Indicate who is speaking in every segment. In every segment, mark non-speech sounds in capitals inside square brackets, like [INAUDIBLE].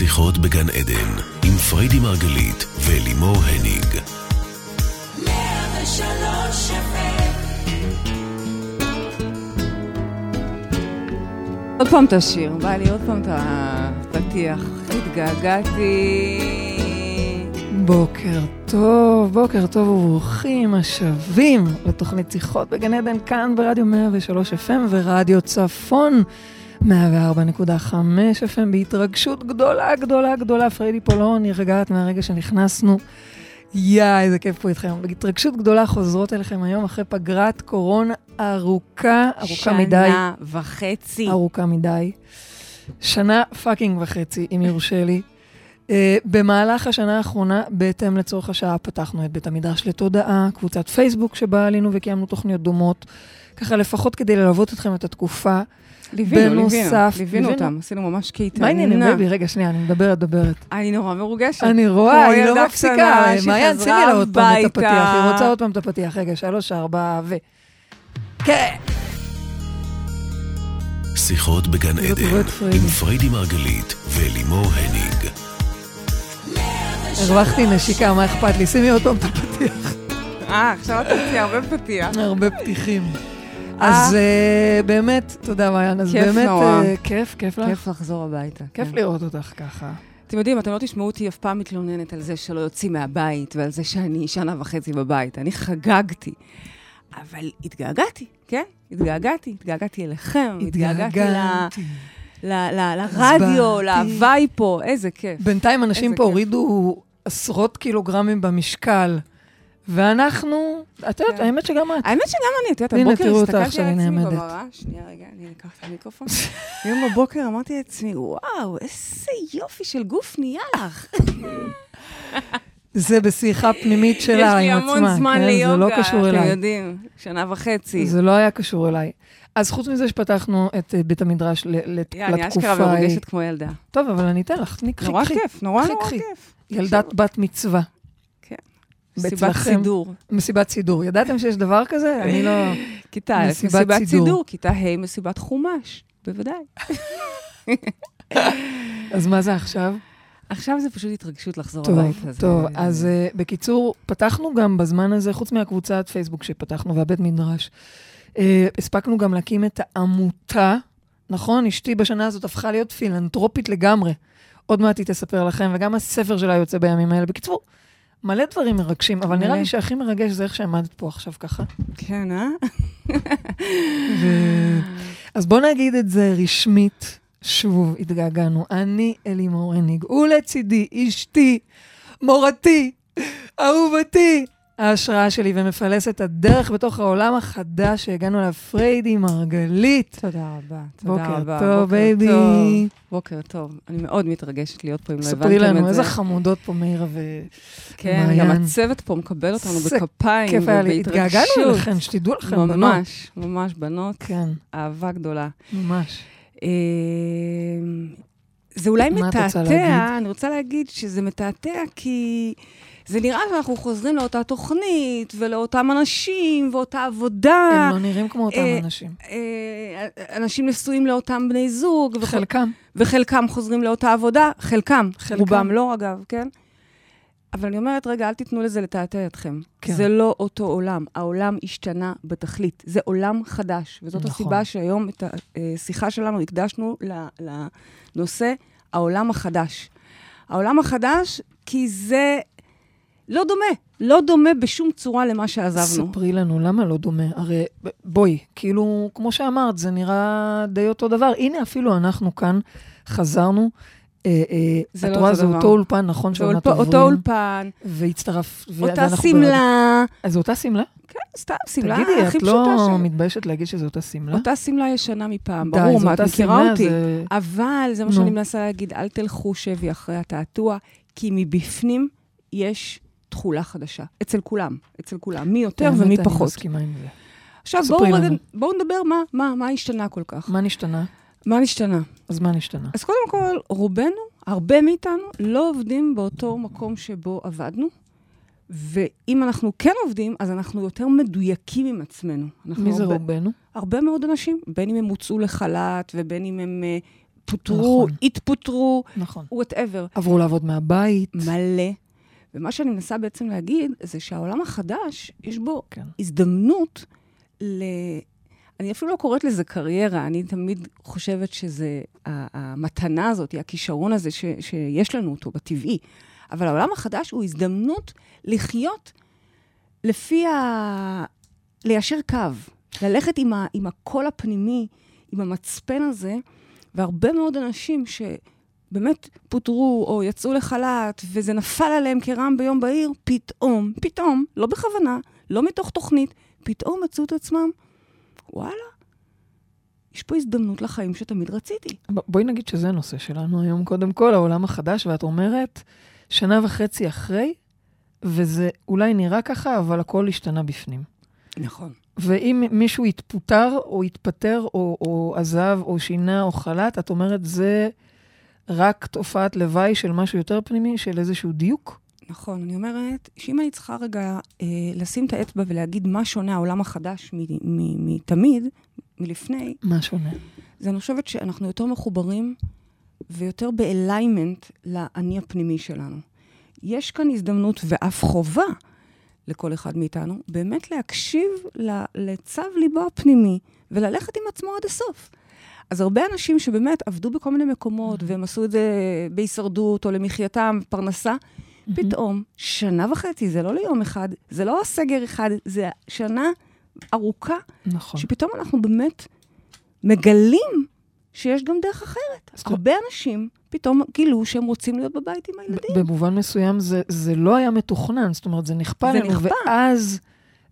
Speaker 1: שיחות בגן עדן, עם פריידי מרגלית ולימור הניג.
Speaker 2: עוד פעם את השיר, בא לי עוד פעם את הפתיח. התגעגעתי.
Speaker 3: בוקר טוב, בוקר טוב וברוכים השבים לתוכנית שיחות בגן עדן כאן ברדיו 103 FM ורדיו צפון 104.5 FM בהתרגשות גדולה, גדולה, גדולה. פריידי לא נרגעת מהרגע שנכנסנו. יא, איזה כיף פה איתכם. בהתרגשות גדולה חוזרות אליכם היום אחרי פגרת קורונה ארוכה, ארוכה מדי.
Speaker 2: שנה וחצי.
Speaker 3: ארוכה מדי. שנה fucking וחצי, אם יורשה לי. אה, במהלך השנה האחרונה, בהתאם לצורך השעה, פתחנו את בית המדרש לתודעה, קבוצת פייסבוק שבה עלינו וקיימנו תוכניות דומות, ככה לפחות כדי ללוות אתכם את התקופה.
Speaker 2: ליווינו,
Speaker 3: בנוסף,
Speaker 2: ליווינו. אותם, עשינו ממש קייטנה.
Speaker 3: מה העניינים, baby? רגע, שנייה, אני מדברת, מדברת.
Speaker 2: אני נורא מרוגשת.
Speaker 3: אני רואה, היא לא מפסיקה.
Speaker 2: קטנה
Speaker 3: מעיין, שימי לה עוד פעם את הפתיח. היא רוצה עוד פעם את הפתיח. רגע, שלוש, ארבע, ו... כן.
Speaker 1: שיחות בגן עדן. עם פריידי מרגלית ולימור הניג.
Speaker 3: הרווחתי נשיקה, מה אכפת לי? שימי עוד פעם את הפתיח.
Speaker 2: אה, עכשיו אתה מציע הרבה פתיח.
Speaker 3: הרבה פתיחים. אז אה, באמת, תודה מעיין, אז
Speaker 2: כיף
Speaker 3: באמת,
Speaker 2: נורא.
Speaker 3: אה, כיף, כיף לך?
Speaker 2: כיף לחזור הביתה.
Speaker 3: כיף
Speaker 2: כן.
Speaker 3: לראות אותך ככה.
Speaker 2: אתם יודעים, אתם לא תשמעו אותי אף פעם מתלוננת על זה שלא יוצאים מהבית ועל זה שאני שנה וחצי בבית. אני חגגתי. אבל התגעגעתי, כן? התגעגעתי, התגעגעתי אליכם, התגעגעתי לרדיו. להוואי פה, איזה כיף.
Speaker 3: בינתיים אנשים פה. הורידו עשרות קילוגרמים במשקל, ואנחנו, את יודעת,
Speaker 2: כן.
Speaker 3: האמת שגם את.
Speaker 2: האמת שגם אני, את יודעת, הבוקר הסתכלתי על עצמי. במראה, שנייה רגע, אני אקח את המיקרופון. [LAUGHS] היום בבוקר אמרתי לעצמי, וואו, איזה יופי של גוף נהיה לך.
Speaker 3: זה בשיחה פנימית שלה עם עצמה.
Speaker 2: יש לי המון זמן
Speaker 3: כן?
Speaker 2: ליוגה,
Speaker 3: זה לא קשור
Speaker 2: אתם
Speaker 3: אליי.
Speaker 2: יודעים, שנה וחצי.
Speaker 3: זה לא היה קשור אליי. אז חוץ מזה שפתחנו את אה, בית המדרש ל- לת-
Speaker 2: יא, אני
Speaker 3: לתקופה
Speaker 2: אשכרה
Speaker 3: ההיא.
Speaker 2: מרוגשת כמו ילדה.
Speaker 3: טוב, אבל אני אתן לך, תני, קחי,
Speaker 2: נורא. כיף, נורא נורא. כיף.
Speaker 3: ילדת בת מצווה.
Speaker 2: מסיבת. סידור.
Speaker 3: מסיבת סידור. ידעתם שיש דבר כזה? אני לא... [LAUGHS]
Speaker 2: כיתה א',
Speaker 3: מסיבת סידור.
Speaker 2: כיתה ה', מסיבת חומש. בוודאי. [LAUGHS]
Speaker 3: אז מה זה עכשיו?
Speaker 2: עכשיו זה פשוט התרגשות לחזור
Speaker 3: טוב,
Speaker 2: הביתה. זה-
Speaker 3: טוב. אז uh, בקיצור, פתחנו גם בזמן הזה, חוץ מהקבוצת פייסבוק שפתחנו והבית מדרש, uh, הספקנו גם להקים את העמותה, נכון? אשתי בשנה הזאת הפכה להיות פילנטרופית לגמרי. עוד מעט היא תספר לכם, וגם הספר שלה יוצא בימים האלה. בקיצור, מלא דברים מרגשים, אבל נראה. לי שהכי מרגש זה איך שעמדת פה עכשיו ככה.
Speaker 2: כן, אה?
Speaker 3: ו... אז בוא נגיד את זה רשמית, שוב התגעגענו. אני לימור הניג, ולצידי אשתי, מורתי, אהובתי, ההשראה שלי ומפלסת הדרך בתוך העולם החדש שהגענו אליו, פריידי מרגלית.
Speaker 2: תודה רבה, תודה
Speaker 3: בוקר
Speaker 2: רבה.
Speaker 3: טוב,
Speaker 2: בוקר
Speaker 3: baby.
Speaker 2: טוב. בוקר טוב. אני מאוד מתרגשת להיות פה, אם לא הבנתם את זה.
Speaker 3: ספרי לנו, איזה חמודות פה מאירה ו...
Speaker 2: כן. גם הצוות פה מקבל אותנו בכפיים
Speaker 3: כיף היה לי. התגעגענו אליכם, שתדעו לכם, בנות.
Speaker 2: ממש, ממש, בנות,
Speaker 3: כן,
Speaker 2: אהבה גדולה.
Speaker 3: ממש.
Speaker 2: אה, זה אולי
Speaker 3: את
Speaker 2: מתעתע? אני רוצה להגיד שזה מתעתע כי זה נראה שאנחנו חוזרים לאותה תוכנית ולאותם אנשים ואותה עבודה.
Speaker 3: הם לא נראים כמו אותם
Speaker 2: אה,
Speaker 3: אנשים.
Speaker 2: אה, אנשים נשואים לאותם בני זוג,
Speaker 3: חלקם.
Speaker 2: וחלקם חוזרים לאותה עבודה, חלקם,
Speaker 3: חלקם.
Speaker 2: רובם לא אגב, כן? אבל אני אומרת, רגע, אל תיתנו לזה לתעתע אתכם.
Speaker 3: כן.
Speaker 2: זה לא אותו עולם, העולם השתנה בתכלית. זה עולם חדש, וזאת
Speaker 3: נכון.
Speaker 2: הסיבה שהיום את השיחה שלנו הקדשנו לנושא העולם החדש. העולם החדש, כי זה לא דומה, לא דומה בשום צורה למה שעזבנו.
Speaker 3: ספרי לנו, למה לא דומה? הרי בואי, כאילו, כמו שאמרת, זה נראה די אותו דבר. הנה, אפילו אנחנו כאן חזרנו. אה, אה,
Speaker 2: זה
Speaker 3: את
Speaker 2: לא
Speaker 3: רואה, זה
Speaker 2: דבר.
Speaker 3: אותו אולפן, נכון,
Speaker 2: זה
Speaker 3: עוברים.
Speaker 2: אותו אולפן,
Speaker 3: והצטרף.
Speaker 2: אותה שמלה.
Speaker 3: אז זו אותה שמלה?
Speaker 2: כן, סתם שמלה
Speaker 3: תגידי,
Speaker 2: הכי
Speaker 3: את
Speaker 2: פשוטה
Speaker 3: לא
Speaker 2: ש...
Speaker 3: מתביישת להגיד שזו אותה שמלה?
Speaker 2: אותה שמלה ישנה מפעם,
Speaker 3: די,
Speaker 2: ברור, מה, את מכירה אותי.
Speaker 3: זה-
Speaker 2: אבל זה מה. שאני מנסה להגיד, אל תלכו שבי אחרי התעתוע, כי מבפנים יש תכולה חדשה. אצל כולם, אצל כולם, מי יותר ומי
Speaker 3: אני
Speaker 2: פחות.
Speaker 3: מסכימה עם זה.
Speaker 2: עכשיו, בואו בואו נדבר מה, מה, מה השתנה כל כך.
Speaker 3: מה נשתנה?
Speaker 2: מה נשתנה?
Speaker 3: אז מה נשתנה?
Speaker 2: אז קודם כל, רובנו, הרבה מאיתנו, לא עובדים באותו מקום שבו עבדנו, ואם אנחנו כן עובדים, אז אנחנו יותר מדויקים עם עצמנו.
Speaker 3: מי זה
Speaker 2: הרבה-
Speaker 3: רובנו?
Speaker 2: הרבה מאוד אנשים, בין אם הם הוצאו לחל"ת ובין אם הם אה, פוטרו,
Speaker 3: נכון.
Speaker 2: התפוטרו,
Speaker 3: נכון.
Speaker 2: whatever.
Speaker 3: עברו לעבוד מהבית.
Speaker 2: מלא. ומה שאני מנסה בעצם להגיד, זה שהעולם החדש, יש בו
Speaker 3: כן.
Speaker 2: הזדמנות ל... אני אפילו לא קוראת לזה קריירה, אני תמיד חושבת שזה, המתנה הזאת, הכישרון הזה ש, שיש לנו אותו בטבעי. אבל העולם החדש הוא הזדמנות לחיות לפי ה... ליישר קו, ללכת עם, ה... עם הקול הפנימי, עם המצפן הזה, והרבה מאוד אנשים שבאמת פוטרו או יצאו לחל"ת, וזה נפל עליהם כרעם ביום בהיר, פתאום, פתאום, לא בכוונה, לא מתוך תוכנית, פתאום מצאו את עצמם, וואלה, יש פה הזדמנות לחיים שתמיד רציתי.
Speaker 3: בואי נגיד שזה הנושא שלנו היום, קודם כל, העולם החדש, ואת אומרת, שנה וחצי אחרי, וזה אולי נראה ככה, אבל הכל השתנה בפנים.
Speaker 2: נכון.
Speaker 3: ואם מישהו התפוטר, או התפטר, או, או עזב, או שינה, או חל"ת, את אומרת, זה רק תופעת לוואי של משהו יותר פנימי, של איזשהו דיוק?
Speaker 2: נכון, אני אומרת, שאם אני צריכה רגע אה, לשים את האצבע ולהגיד מה שונה העולם החדש מתמיד, מלפני,
Speaker 3: מה שונה?
Speaker 2: זה אני חושבת שאנחנו יותר מחוברים ויותר באליימנט לאני הפנימי שלנו. יש כאן הזדמנות ואף חובה לכל אחד מאיתנו באמת להקשיב לצו ליבו הפנימי וללכת עם עצמו עד הסוף. אז הרבה אנשים שבאמת עבדו בכל מיני מקומות והם עשו את זה בהישרדות או למחייתם, פרנסה, פתאום, שנה וחצי, זה לא ליום אחד, זה לא סגר אחד, זה שנה ארוכה,
Speaker 3: נכון.
Speaker 2: שפתאום אנחנו באמת מגלים שיש גם דרך אחרת.
Speaker 3: זאת-
Speaker 2: הרבה אנשים פתאום גילו שהם רוצים להיות בבית עם הילדים.
Speaker 3: במובן מסוים זה, זה לא היה מתוכנן, זאת אומרת, זה נכפה
Speaker 2: זה נכפה.
Speaker 3: ואז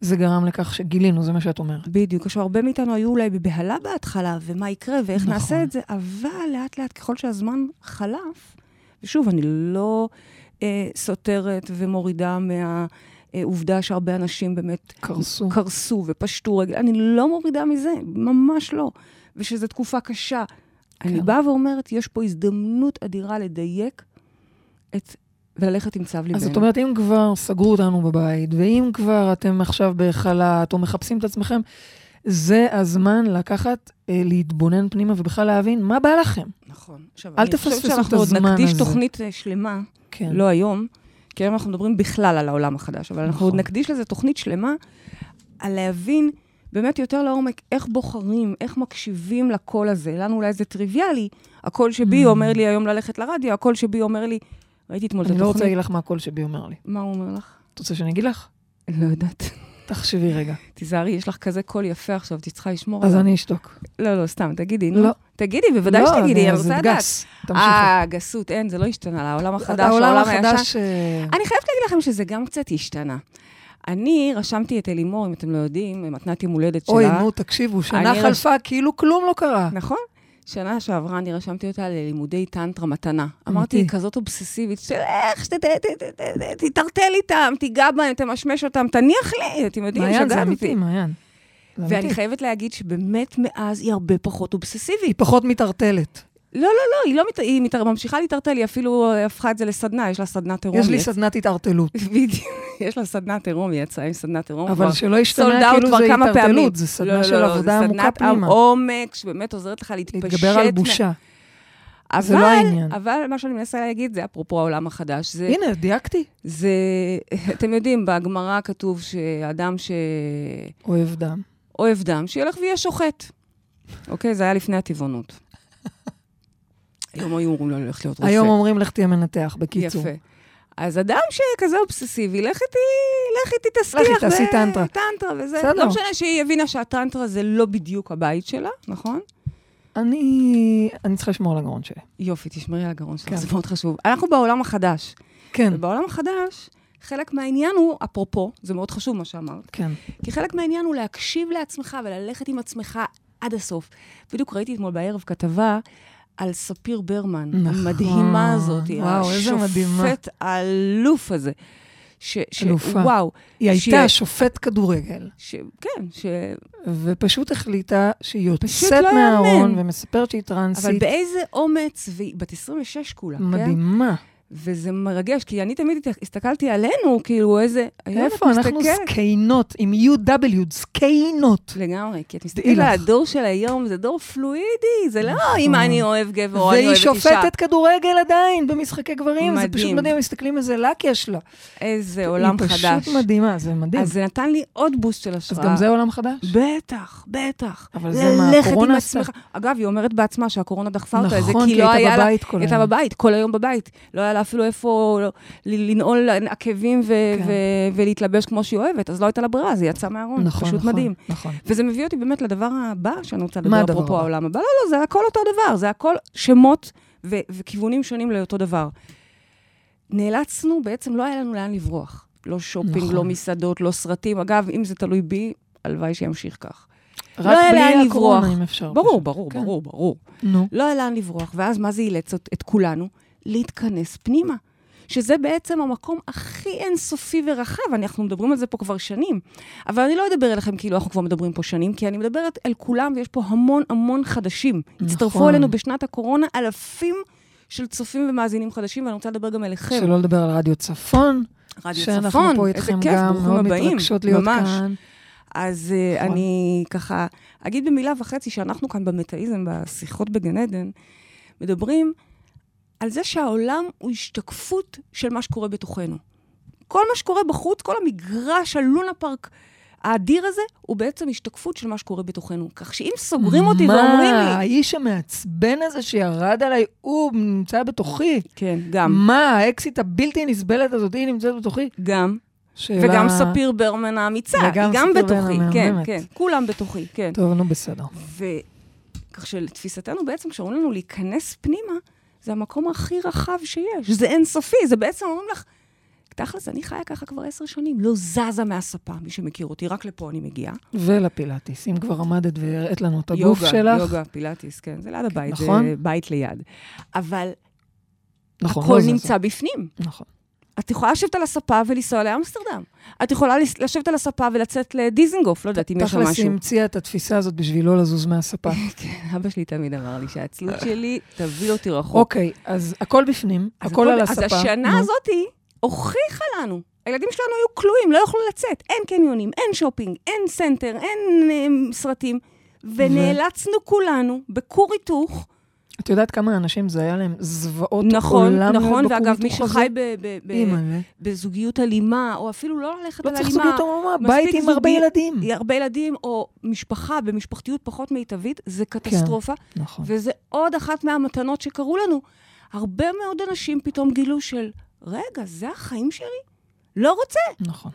Speaker 3: זה גרם לכך שגילינו, זה מה שאת אומרת.
Speaker 2: בדיוק, עכשיו הרבה מאיתנו היו אולי בבהלה בהתחלה, ומה יקרה, ואיך
Speaker 3: נכון.
Speaker 2: נעשה את זה, אבל לאט לאט, ככל שהזמן חלף, ושוב, אני לא אה, סותרת ומורידה מהעובדה שהרבה אנשים באמת
Speaker 3: קרסו.
Speaker 2: קרסו ופשטו רגל, אני לא מורידה מזה, ממש לא. ושזו תקופה קשה. אני
Speaker 3: כן.
Speaker 2: באה ואומרת, יש פה הזדמנות אדירה לדייק את... וללכת עם צו ליבנו.
Speaker 3: אז זאת אומרת, אם כבר סגרו אותנו בבית, ואם כבר אתם עכשיו בחל"ת, או מחפשים את עצמכם, זה הזמן לקחת, אה, להתבונן פנימה ובכלל להבין מה בא לכם.
Speaker 2: נכון. עכשיו,
Speaker 3: אל
Speaker 2: אני חושבת
Speaker 3: תפספסו את
Speaker 2: שאנחנו עוד
Speaker 3: הזמן
Speaker 2: נקדיש
Speaker 3: הזה.
Speaker 2: תוכנית אה, שלמה,
Speaker 3: כן.
Speaker 2: לא היום, כי היום אנחנו מדברים בכלל על העולם החדש, אבל אנחנו
Speaker 3: נכון.
Speaker 2: עוד נקדיש לזה תוכנית שלמה, על להבין באמת יותר לעומק איך בוחרים, איך מקשיבים לקול הזה. לנו אולי זה טריוויאלי, הקול שבי
Speaker 3: ממ.
Speaker 2: אומר לי היום ללכת לרדיו, הקול שבי אומר לי, ראיתי אתמול את
Speaker 3: אני לא רוצה
Speaker 2: התוכנית.
Speaker 3: להגיד לך מה הקול שבי אומר לי.
Speaker 2: מה הוא אומר לך?
Speaker 3: את רוצה שאני אגיד לך?
Speaker 2: לא יודעת.
Speaker 3: תחשבי רגע.
Speaker 2: תיזהרי, יש לך כזה קול יפה עכשיו, את צריכה לשמור
Speaker 3: אז
Speaker 2: עליו.
Speaker 3: אני אשתוק.
Speaker 2: לא, לא, סתם, תגידי, נו.
Speaker 3: לא.
Speaker 2: תגידי, בוודאי
Speaker 3: לא,
Speaker 2: שתגידי, אני רוצה לדעת. אה, גסות, אין, זה לא השתנה, העולם החדש,
Speaker 3: העולם. החדש... אה,
Speaker 2: אני חייבת להגיד לכם שזה גם קצת השתנה. אני רשמתי את אלימור, אם אתם לא יודעים, מתנת יום הולדת שלה.
Speaker 3: אוי, נו, תקשיבו, שנה
Speaker 2: אני
Speaker 3: חלפה כאילו כלום לא קרה.
Speaker 2: נכון? שנה שעברה אני רשמתי אותה ללימודי טנטרה מתנה. אמרתי, היא. כזאת אובססיבית, של איך שתטרטל איתם, תיגע בהם, תמשמש אותם, תניח לי, אתם יודעים,
Speaker 3: מעיין, זה אמיתי,
Speaker 2: אותי.
Speaker 3: מעיין.
Speaker 2: ואני. חייבת להגיד שבאמת מאז היא הרבה פחות אובססיבית.
Speaker 3: היא פחות מתערטלת.
Speaker 2: לא, לא, לא, היא לא מת... היא מת... ממשיכה להתערטל, היא אפילו הפכה את זה לסדנה, יש לה סדנת עירום.
Speaker 3: יש לי סדנת התערטלות. [LAUGHS]
Speaker 2: בדיוק, יש לה סדנת עירום, היא יצאה עם סדנת עירום.
Speaker 3: אבל שלא ישתמע כאילו זה. התערטלות, זה
Speaker 2: לא,
Speaker 3: סדנה
Speaker 2: לא,
Speaker 3: של
Speaker 2: לא,
Speaker 3: עבודה
Speaker 2: זה
Speaker 3: עמוקה
Speaker 2: סדנת
Speaker 3: פנימה.
Speaker 2: עומק, שבאמת עוזרת לך להתפשט.
Speaker 3: להתגבר על בושה.
Speaker 2: אבל,
Speaker 3: זה לא העניין.
Speaker 2: אבל מה שאני מנסה להגיד, זה אפרופו העולם החדש, זה,
Speaker 3: הנה, דייקתי.
Speaker 2: זה, [LAUGHS] אתם יודעים, בגמרא כתוב שאדם
Speaker 3: אוהב דם.
Speaker 2: שאוהב דם, שילך ויהיה שוחט. אוקיי? זה היה לפני הטבעונות. היום היו אומרים לו ללכת להיות רופא.
Speaker 3: היום אומרים לך תהיה מנתח, בקיצור.
Speaker 2: יפה. אז אדם שכזה אובססיבי, לך איתי, לך איתי תסליח.
Speaker 3: תעשי
Speaker 2: ו-
Speaker 3: טנטרה.
Speaker 2: טנטרה וזה.
Speaker 3: בסדר.
Speaker 2: לא משנה שהיא הבינה שהטנטרה זה לא בדיוק הבית שלה, נכון?
Speaker 3: אני אני צריכה לשמור על הגרון שלי.
Speaker 2: יופי, תשמרי על הגרון שלך,
Speaker 3: כן.
Speaker 2: זה מאוד חשוב. אנחנו בעולם החדש.
Speaker 3: כן,
Speaker 2: ובעולם החדש, חלק מהעניין הוא, אפרופו, זה מאוד חשוב מה שאמרת,
Speaker 3: כן.
Speaker 2: כי חלק מהעניין הוא להקשיב לעצמך וללכת עם עצמך עד הסוף. בדיוק ראיתי אתמול בערב כתבה על ספיר ברמן,
Speaker 3: נכון.
Speaker 2: המדהימה הזאת,
Speaker 3: וואו, איזה מדהימה.
Speaker 2: השופט האלוף הזה. ש, ש,
Speaker 3: אלופה.
Speaker 2: וואו.
Speaker 3: היא
Speaker 2: שהיא-
Speaker 3: הייתה שופט כדורגל,
Speaker 2: ש, כן, ש,
Speaker 3: ופשוט החליטה שהיא יוצאת
Speaker 2: לא
Speaker 3: מהארון. ומספרת שהיא
Speaker 2: אבל
Speaker 3: טרנסית.
Speaker 2: באיזה אומץ, והיא בת 26 כולה, כן?
Speaker 3: מדהימה.
Speaker 2: וזה מרגש, כי אני תמיד הסתכלתי עלינו, כאילו איזה...
Speaker 3: איפה? אנחנו זקיינות, עם UW, זקיינות.
Speaker 2: לגמרי, כי את מסתכלת על. הדור של היום, זה דור פלואידי, זה לא
Speaker 3: נכון.
Speaker 2: אם אני אוהב גבר או אני
Speaker 3: והיא
Speaker 2: אוהבת אישה.
Speaker 3: שופטת כדורגל עדיין במשחקי גברים, זה פשוט
Speaker 2: מדהים.
Speaker 3: מסתכלים איזה לק יש לה.
Speaker 2: איזה עולם
Speaker 3: היא
Speaker 2: חדש.
Speaker 3: פשוט מדהימה, זה מדהים.
Speaker 2: אז זה נתן לי עוד בוסט של
Speaker 3: אז
Speaker 2: השראה.
Speaker 3: גם זה עולם חדש?
Speaker 2: בטח, בטח.
Speaker 3: אבל זה מה הקורונה עשתה.
Speaker 2: אגב, היא אומרת בעצמה שהקורונה דחפה אותה
Speaker 3: נכון,
Speaker 2: כי
Speaker 3: כי
Speaker 2: לא
Speaker 3: הייתה
Speaker 2: היה לה...
Speaker 3: בבית כל
Speaker 2: הייתה. בבית, כל היום. לא לה אפילו איפה לנעול עקבים ו-
Speaker 3: כן.
Speaker 2: ו- ולהתלבש כמו שהיא אוהבת, אז לא הייתה לה ברירה, אז היא יצאה מהארון.
Speaker 3: נכון,
Speaker 2: פשוט
Speaker 3: נכון,
Speaker 2: מדהים.
Speaker 3: נכון.
Speaker 2: וזה מביא אותי באמת לדבר הבא שאני רוצה לדבר, אפרופו? העולם הבא. לא, לא, זה הכל אותו דבר, זה הכל שמות ו- וכיוונים שונים לאותו דבר. נאלצנו, בעצם לא היה לנו לאן לברוח. לא שופינג,
Speaker 3: נכון.
Speaker 2: לא מסעדות, לא סרטים. אגב, אם זה תלוי בי, הלוואי שימשיך כך.
Speaker 3: רק
Speaker 2: לאן
Speaker 3: בלי. הקורונה, אם אפשר.
Speaker 2: ברור,
Speaker 3: פשוט.
Speaker 2: ברור,
Speaker 3: כן.
Speaker 2: ברור, ברור.
Speaker 3: נו.
Speaker 2: לא היה לאן לברוח, ואז מה זה אילץ את כולנו? להתכנס פנימה. שזה בעצם המקום הכי אינסופי ורחב, אנחנו מדברים על זה פה כבר שנים. אבל אני לא אדבר אליכם כאילו אנחנו כבר מדברים פה שנים, כי אני מדברת אל כולם, ויש פה המון המון חדשים. הצטרפו
Speaker 3: נכון.
Speaker 2: אלינו בשנת הקורונה אלפים של צופים ומאזינים חדשים, ואני רוצה לדבר גם אליכם.
Speaker 3: שלא לדבר על רדיו צפון,
Speaker 2: רדיו
Speaker 3: שאנחנו
Speaker 2: צפון,
Speaker 3: פה
Speaker 2: איזה
Speaker 3: איתכם
Speaker 2: כיף,
Speaker 3: גם,
Speaker 2: ברוכים
Speaker 3: מאוד
Speaker 2: הבאים,
Speaker 3: מתרגשות להיות
Speaker 2: ממש.
Speaker 3: כאן.
Speaker 2: אז uh. אני ככה אגיד במילה וחצי שאנחנו כאן במטאיזם, בשיחות בגן עדן, מדברים על זה שהעולם הוא השתקפות של מה שקורה בתוכנו. כל מה שקורה בחוץ, כל המגרש, הלונה פארק האדיר הזה, הוא בעצם השתקפות של מה שקורה בתוכנו. כך שאם סוגרים אותי ואומרים
Speaker 3: מה,
Speaker 2: לי...
Speaker 3: האיש המעצבן הזה שירד עליי, הוא נמצא בתוכי.
Speaker 2: כן, גם.
Speaker 3: מה, האקסיט הבלתי נסבלת הזאת, היא נמצאת בתוכי?
Speaker 2: גם.
Speaker 3: שאלה...
Speaker 2: וגם ספיר ברמן האמיצה,
Speaker 3: וגם
Speaker 2: היא גם בתוכי.
Speaker 3: ברמן
Speaker 2: כן,
Speaker 3: המהממת.
Speaker 2: כן, כולם בתוכי, כן.
Speaker 3: טוב, נו, בסדר.
Speaker 2: וכך שלתפיסתנו בעצם, כשאומרים לנו להיכנס פנימה, זה המקום הכי רחב שיש. זה אינסופי, זה בעצם אומרים לך, תכלס, אני חיה ככה כבר עשר שנים, לא זזה מהספה, מי שמכיר אותי, רק לפה אני מגיעה.
Speaker 3: ולפילאטיס, אם כבר עמדת והראית לנו את הגוף
Speaker 2: יוגה,
Speaker 3: שלך.
Speaker 2: יוגה, פילאטיס, כן, זה ליד הבית,
Speaker 3: נכון.
Speaker 2: זה בית ליד. אבל
Speaker 3: נכון,
Speaker 2: הכל
Speaker 3: לא זזה.
Speaker 2: נמצא בפנים.
Speaker 3: נכון.
Speaker 2: את יכולה לשבת על הספה ולנסוע לאמסטרדם. את יכולה לשבת על הספה ולצאת לדיזנגוף, לא יודעת אם יש שם
Speaker 3: תכלס,
Speaker 2: משהו.
Speaker 3: היא המציאה את התפיסה הזאת בשביל לא לזוז מהספה. [LAUGHS]
Speaker 2: כן, אבא שלי תמיד אמר לי שהעצלות שלי תביא אותי רחוק.
Speaker 3: אוקיי, אז הכל בפנים,
Speaker 2: אז
Speaker 3: הכל על
Speaker 2: אז
Speaker 3: הספה.
Speaker 2: השנה
Speaker 3: נו.
Speaker 2: הזאתי הוכיחה לנו. הילדים שלנו היו כלואים, לא יכלו לצאת. אין קניונים, אין שופינג, אין center, אין אה, סרטים. ונאלצנו כולנו, בכור היתוך,
Speaker 3: את יודעת כמה אנשים זה היה להם זוועות
Speaker 2: נכון,
Speaker 3: עולם
Speaker 2: נכון,
Speaker 3: להיות
Speaker 2: ואגב, מי? שחי ב- ב- ב-. בזוגיות אלימה, או אפילו לא ללכת
Speaker 3: לא
Speaker 2: על
Speaker 3: צריך
Speaker 2: אלימה,
Speaker 3: זוגיות עמומה,
Speaker 2: מספיק
Speaker 3: בית עם הרבה ילדים.
Speaker 2: הרבה ילדים, או משפחה במשפחתיות פחות מיטבית, זה קטסטרופה.
Speaker 3: נכון.
Speaker 2: וזה עוד אחת מהמתנות שקרו לנו. הרבה מאוד אנשים פתאום גילו של, רגע, זה החיים שלי? לא רוצה.
Speaker 3: נכון.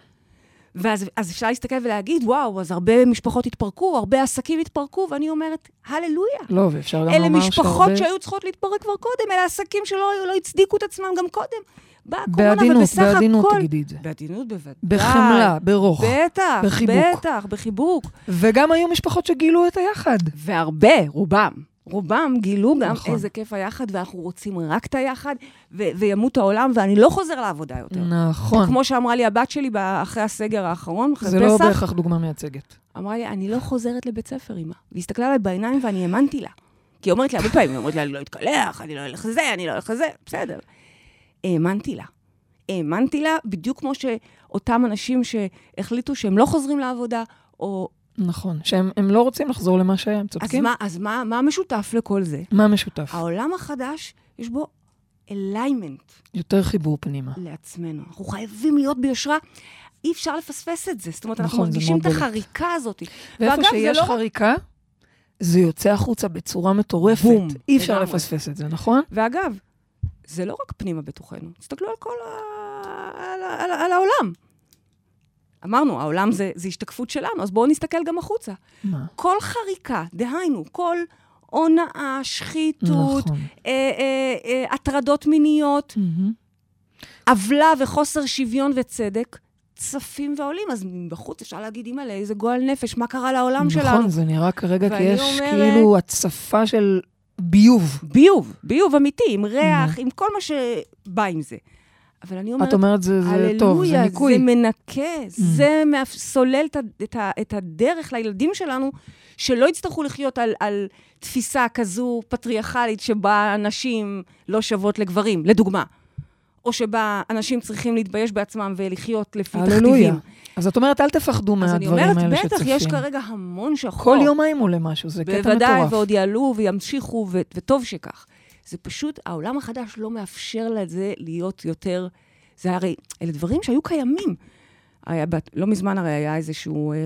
Speaker 2: ואז אז אפשר להסתכל ולהגיד, וואו, אז הרבה משפחות התפרקו, הרבה עסקים התפרקו, ואני אומרת, הללויה.
Speaker 3: לא, ואפשר גם
Speaker 2: אלה
Speaker 3: לומר
Speaker 2: משפחות
Speaker 3: שהרבה...
Speaker 2: שהיו צריכות להתפרק כבר קודם, אלה עסקים שלא לא הצדיקו את עצמם גם קודם. באה הקורונה,
Speaker 3: בעדינות,
Speaker 2: ובסך
Speaker 3: בעדינות
Speaker 2: הכל...
Speaker 3: תגידי את זה.
Speaker 2: בעדינות בוודאי.
Speaker 3: בחמלה, ברוך.
Speaker 2: בטח,
Speaker 3: בחיבוק.
Speaker 2: בטח, בחיבוק.
Speaker 3: וגם היו משפחות שגילו את היחד.
Speaker 2: והרבה, רובם, רובם גילו גם
Speaker 3: נכון.
Speaker 2: איזה כיף היחד, ואנחנו רוצים רק את היחד, ו- וימות העולם, ואני לא חוזר לעבודה יותר.
Speaker 3: נכון.
Speaker 2: כמו שאמרה לי הבת שלי אחרי הסגר האחרון, אחרי
Speaker 3: זה לא
Speaker 2: פסח,
Speaker 3: בהכרח דוגמה מייצגת.
Speaker 2: אמרה לי, אני לא חוזרת לבית ספר, אמא. והיא הסתכלה עליי בעיניים ואני האמנתי לה. כי היא אומרת לי הרבה פעמים, היא אומרת לי, אני לא אתקלח, אני לא אלך לזה, אני לא אלך לזה, בסדר. האמנתי לה. האמנתי לה בדיוק כמו שאותם אנשים שהחליטו שהם לא חוזרים לעבודה, או...
Speaker 3: נכון. שהם הם לא רוצים לחזור למה שהיה, הם
Speaker 2: אז
Speaker 3: צודקים.
Speaker 2: מה, אז מה, מה משותף לכל זה?
Speaker 3: מה משותף?
Speaker 2: העולם החדש, יש בו אליימנט
Speaker 3: יותר חיבור פנימה.
Speaker 2: לעצמנו. אנחנו חייבים להיות ביושרה. אי אפשר לפספס את זה. זאת אומרת, אנחנו
Speaker 3: נכון, זה
Speaker 2: מרגישים את. החריקה הזאת.
Speaker 3: ואיפה
Speaker 2: ואגב,
Speaker 3: שיש
Speaker 2: לא
Speaker 3: חריקה, זה יוצא החוצה בצורה מטורפת.
Speaker 2: בום,
Speaker 3: אי אפשר
Speaker 2: לגמרי.
Speaker 3: לפספס את זה, נכון?
Speaker 2: ואגב, זה לא רק פנימה בתוכנו, תסתכלו על כל ה... על, על, על העולם. אמרנו, העולם זה, זה השתקפות שלנו, אז בואו נסתכל גם החוצה.
Speaker 3: מה?
Speaker 2: כל חריקה, דהיינו, כל הונאה, שחיתות,
Speaker 3: נכון.
Speaker 2: אה, אה, אה, הטרדות מיניות. עוולה וחוסר שוויון וצדק, צפים ועולים. אז מבחוץ אפשר להגיד, אימא'לה, איזה גועל נפש, מה קרה לעולם שלנו?
Speaker 3: נכון, זה נראה כרגע כי יש
Speaker 2: אומרת-
Speaker 3: כאילו הצפה של ביוב.
Speaker 2: ביוב, ביוב אמיתי, עם ריח, עם כל מה שבא עם זה. אבל אני אומרת,
Speaker 3: את אומרת, זה זה טוב, זה ניקוי. Mm.
Speaker 2: זה מנקה, זה מאפ- סולל את, את, את הדרך לילדים שלנו, שלא יצטרכו לחיות על, על תפיסה כזו פטריארכלית שבה נשים לא שוות לגברים, לדוגמה. או שבה אנשים צריכים להתבייש בעצמם ולחיות לפי
Speaker 3: הללויה.
Speaker 2: תכתיבים.
Speaker 3: אז את אומרת, אל תפחדו
Speaker 2: אז אני
Speaker 3: מהדברים
Speaker 2: אומרת,
Speaker 3: האלה שצפים.
Speaker 2: בטח, יש כרגע המון שחור.
Speaker 3: כל יומיים עולה משהו, זה קטע
Speaker 2: בוודאי,
Speaker 3: מטורף.
Speaker 2: ועוד יעלו וימשיכו, ו- וטוב שכך. זה פשוט, העולם החדש לא מאפשר לזה להיות יותר... זה הרי, אלה דברים שהיו קיימים. היה, לא מזמן הרי היה איזשהו אה, אה,